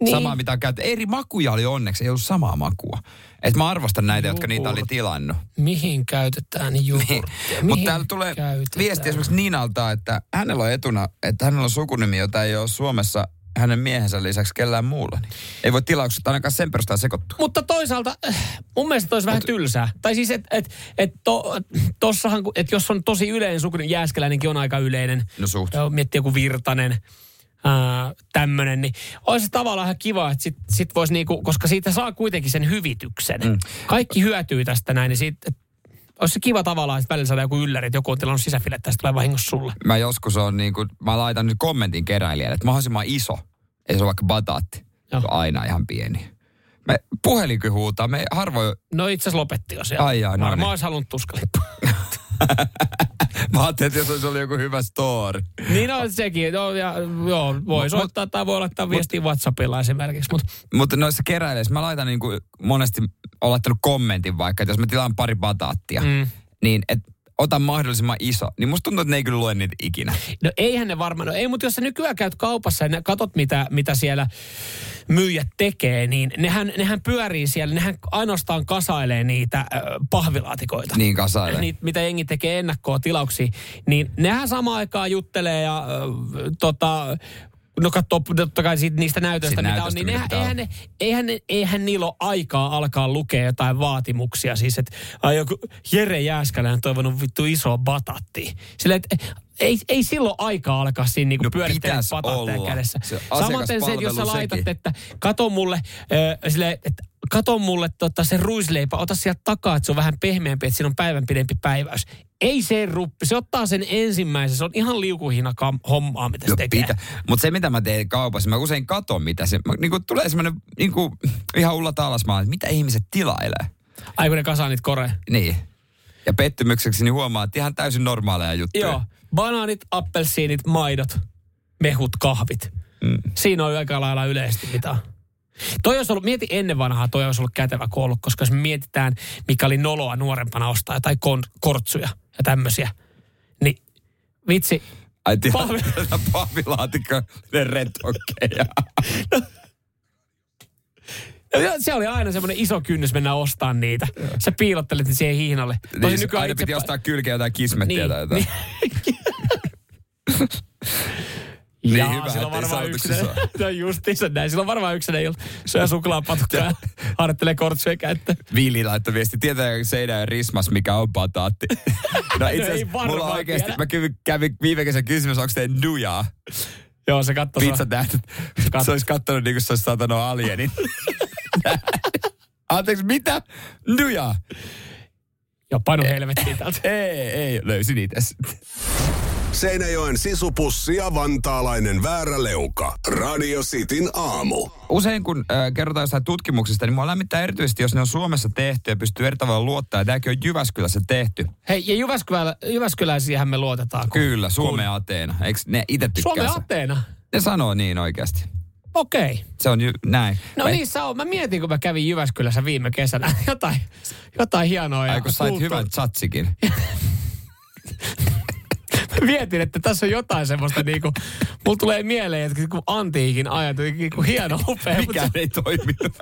Niin. Niin. Samaa mitä on käytetty. Eri makuja oli onneksi, ei ollut samaa makua. Et mä arvostan näitä, jotka niitä oli tilannut. Mihin käytetään jogurttia? Mutta Mihin täällä tulee käytetään? viesti esimerkiksi Niinalta, että hänellä on etuna, että hänellä on sukunimi, jota ei ole Suomessa hänen miehensä lisäksi kellään muulla. Niin ei voi tilaukset ainakaan sen perusteella sekoittua. Mutta toisaalta äh, mun mielestä toi olisi vähän tylsää. Tai siis, että et, et to, tossahan, et jos on tosi yleinen suku, niin Jääskeläinenkin on aika yleinen. No suht. Miettii joku Virtanen, ää, tämmönen, niin olisi tavallaan ihan kiva, että sit, sit voisi niinku, koska siitä saa kuitenkin sen hyvityksen. Mm. Kaikki hyötyy tästä näin, niin siitä, olisi se kiva tavallaan, että välillä saada joku ylläri, että joku on tilannut sisäfilettä, tästä tulee vahingossa sulle. Mä joskus on niin kuin, mä laitan nyt kommentin keräilijälle, että mahdollisimman iso. Ei se ole vaikka bataatti. Se on aina ihan pieni. Me puhelinkin huutaa, me harvoin No itse asiassa lopetti jo siellä. Ai jaa, no mä, niin. mä olisin halunnut tuskalippu. *laughs* Mä ajattelin, että jos olisi ollut joku hyvä story. niin on sekin. No, ja, joo, voi Mut- soittaa tai voi laittaa viestiä WhatsAppilla esimerkiksi. Mutta Mutta noissa keräileissä mä laitan niin kuin monesti, olen laittanut kommentin vaikka, että jos mä tilaan pari bataattia, mm. niin et, ota mahdollisimman iso. Niin musta tuntuu, että ne ei kyllä lue niitä ikinä. No eihän ne varmaan, no ei, mutta jos sä nykyään käyt kaupassa ja katot, mitä, mitä siellä myyjät tekee, niin nehän, nehän pyörii siellä, nehän ainoastaan kasailee niitä äh, pahvilaatikoita. Niin kasailee. Niitä, mitä jengi tekee ennakkoa tilauksia, niin nehän samaan aikaan juttelee ja äh, tota, no katsoo totta kai siitä, niistä näytöistä, Siitä mitä on, näytöstä, niin mitä eihän, eihän, ne, eihän niillä ole aikaa alkaa lukea jotain vaatimuksia. Siis, että joku Jere Jääskälä on toivonut vittu isoa batattia. Sillä, että ei, ei silloin aikaa alkaa siinä niinku No pyörittää olla. kädessä. Se Samaten se, että jos sä laitat, sekin. että kato mulle, äh, sille, että kato mulle tota, se ruisleipä, ota sieltä takaa, että se on vähän pehmeämpi, että siinä on päivän pidempi päiväys. Ei se ruppi, se ottaa sen ensimmäisen, se on ihan liukuhina kam- hommaa, mitä se No tekee. Mutta se, mitä mä teen kaupassa, mä usein katon, mitä se... Mä, niinku, tulee semmoinen niinku, ihan Ulla Taalasmaan, että mitä ihmiset tilailee. Ai kun ne kasaa niitä koreja. Niin. Ja pettymykseksi niin huomaa, että ihan täysin normaaleja juttuja. Joo, banaanit, appelsiinit, maidot, mehut, kahvit. Mm. Siinä on aika lailla yleisesti mitä. Toi olisi ollut, mieti ennen vanhaa, toi olisi ollut kätevä koulu, koska jos mietitään, mikä oli noloa nuorempana ostaa tai kon, kortsuja ja tämmöisiä, niin vitsi, Ai Pahvi- *laughs* pahvilaatikko, ne retokkeja. Ja Se oli aina semmoinen iso kynnys mennä ostamaan niitä. Sä piilottelit ne siihen hiihnalle. Niin, aina itse piti pa- ostaa kylkeä jotain kismettiä Niin, tai jotain. niin. *laughs* Niin Jaa, hyvä, sillä on varmaan sanotuksi yksi. saa. *laughs* No justiinsa näin. Sillä on varmaan yksi ilta. Syö suklaapatukkaa *laughs* harjoittelee kortsuja käyttöön. Viili laittoi viesti, tietää seinä ja rismas, mikä on bataatti. *laughs* No itse asiassa varmaan mulla on oikeasti, tiedä. mä kävin, kävin viime kesän kysymys, onko teidän nujaa? Joo, se katsoi. Pizza tähdet. Se olisi kattonut niin kuin se olisi satanut alienin. Anteeksi, mitä? Nujaa? Joo, painu helvettiin täältä. Ei, ei, löysin itse. Seinäjoen sisupussi ja vantaalainen vääräleuka. Radio Cityn aamu. Usein kun äh, kerrotaan jostain tutkimuksista, niin mua lämmittää erityisesti, jos ne on Suomessa tehty ja pystyy eri tavalla luottaa. Ja tämäkin on Jyväskylässä tehty. Hei, ja Jyväskylä, Jyväskyläisiähän me luotetaan. Kun, Kyllä, Suomen Ateena. Eikö ne itse tykkää Suomen? Ateena? Ne sanoo niin oikeasti. Okei. Okay. Se on ju- näin. No Vai- niissä on. Mä mietin, kun mä kävin Jyväskylässä viime kesänä. *laughs* Jotain, jotain hienoa. ja Ai kun sait kulttuuri- hyvän chatsikin. *laughs* *laughs* Mietin, että tässä on jotain semmoista niinku, mulla tulee mieleen, että kun antiikin ajat, niinku hieno, *laughs* upea. Mikään ei toiminut.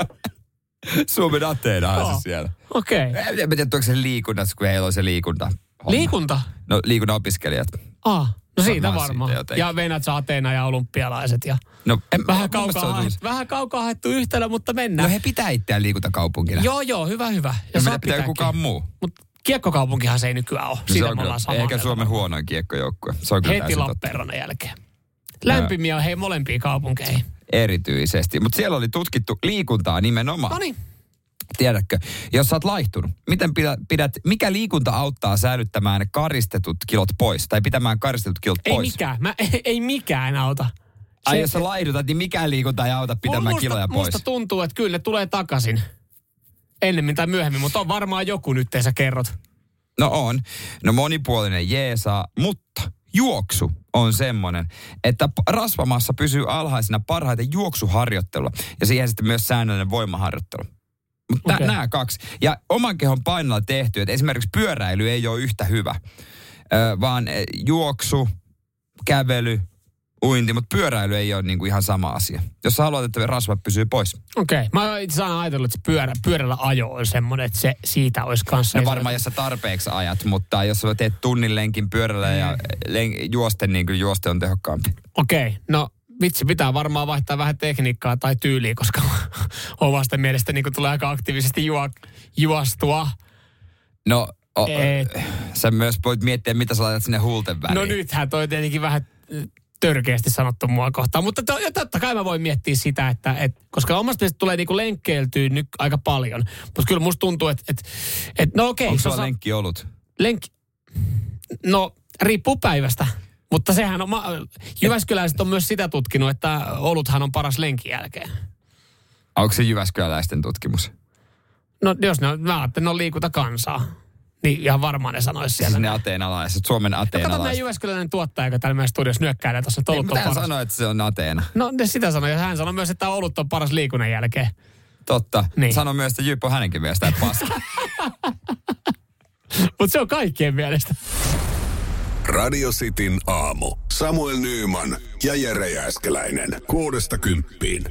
*laughs* Suomen Ateena on se siellä. Okei. Okay. En tiedä, onko se liikunnassa, kun heillä on se liikunta. homma. Liikunta? No liikunnan opiskelijat. Ah, no siitä Varmaan ja Venäjä Ateena ja olympialaiset. Ja No, en, vähän, se kaukaa, haettu, vähän kaukaa haettu yhtälö, mutta mennään. No he pitää itseään liikuntakaupunkina. Joo, joo, hyvä, hyvä. Ja Ja pitää kukaan muu. Mutta kiekkokaupunkihan se ei nykyään ole. No Siitä se on kyllä, eikä mieltä. Suomen huonoin kiekkojoukkue. Se on Heti. Lappeenrannan jälkeen. Lämpimiä on hei molempiin kaupunkeihin. Erityisesti. Mutta siellä oli tutkittu liikuntaa nimenomaan. No niin. Tiedätkö, jos sä oot laihtunut, miten pidät, mikä liikunta auttaa säilyttämään karistetut kilot pois? Tai pitämään karistetut kilot Ei pois? mikään. Mä, ei, *laughs* ei mikään auta. Ai Se- jos sä laihdutat, niin mikään liikunta ei auta pitämään musta, kiloja pois. Musta tuntuu, että kyllä ne tulee takaisin. Ennemmin tai myöhemmin, mutta on varmaan joku nyt, sä kerrot. No on. No monipuolinen jeesaa, mutta juoksu on semmoinen, että rasvamassa pysyy alhaisena parhaiten juoksuharjoittelua ja siihen sitten myös säännöllinen voimaharjoittelu. Mutta okay. nämä kaksi. Ja oman kehon painolla tehty, että esimerkiksi pyöräily ei ole yhtä hyvä, ö, vaan eh, juoksu, kävely, uinti, mutta pyöräily ei ole niinku ihan sama asia. Jos sä haluat, että rasvat pysyy pois. Okei. Okay. Mä itse asiassa ajatellut, että se pyörä, pyörällä ajo on semmoinen, että se siitä olisi kanssa. No varmaan, jos sä tarpeeksi ajat, mutta jos sä teet tunnin lenkin pyörällä ja len, juosten, niin kyllä juoste on tehokkaampi. Okei. Okay. No vitsi, pitää varmaan vaihtaa vähän tekniikkaa tai tyyliä, koska *laughs* omasta mielestä niin tulee aika aktiivisesti juo, juostua. No, o, Et. sä myös voit miettiä, mitä sä laitat sinne huulten väliin. No nythän toi tietenkin vähän äh, törkeästi sanottu mua kohtaan. Mutta to, ja totta kai mä voin miettiä sitä, että et, koska omasta mielestä tulee niinku lenkkeiltyä nyt aika paljon. Mutta kyllä musta tuntuu, että et, et, no okei. Onko sulla lenkki ollut? Lenk... No, riippuu päivästä. Mutta sehän on, ma- Jyväskyläiset on myös sitä tutkinut, että oluthan on paras lenkin jälkeen. Onko se Jyväskyläläisten tutkimus? No jos ne on, mä ajattelin, ne on liikunta kansaa. Niin ihan varmaan ne sanoisi siellä. Siis ne ateenalaiset, Suomen no kato meidän ateenalaiset. Jyväskyläinen tuottaja, joka täällä meidän studiossa nyökkäilee tuossa, että olut on hän paras. sanoi, että se on Ateena. No ne sitä sanoi, ja hän sanoi myös, että olut on paras liikunnan jälkeen. Totta. Niin. Sano myös, että Jyp on hänenkin mielestä paska. *laughs* Mutta se on kaikkien mielestä. Radio Cityn aamu. Samuel Nyyman ja Jere Jääskeläinen. Kuudesta kymppiin.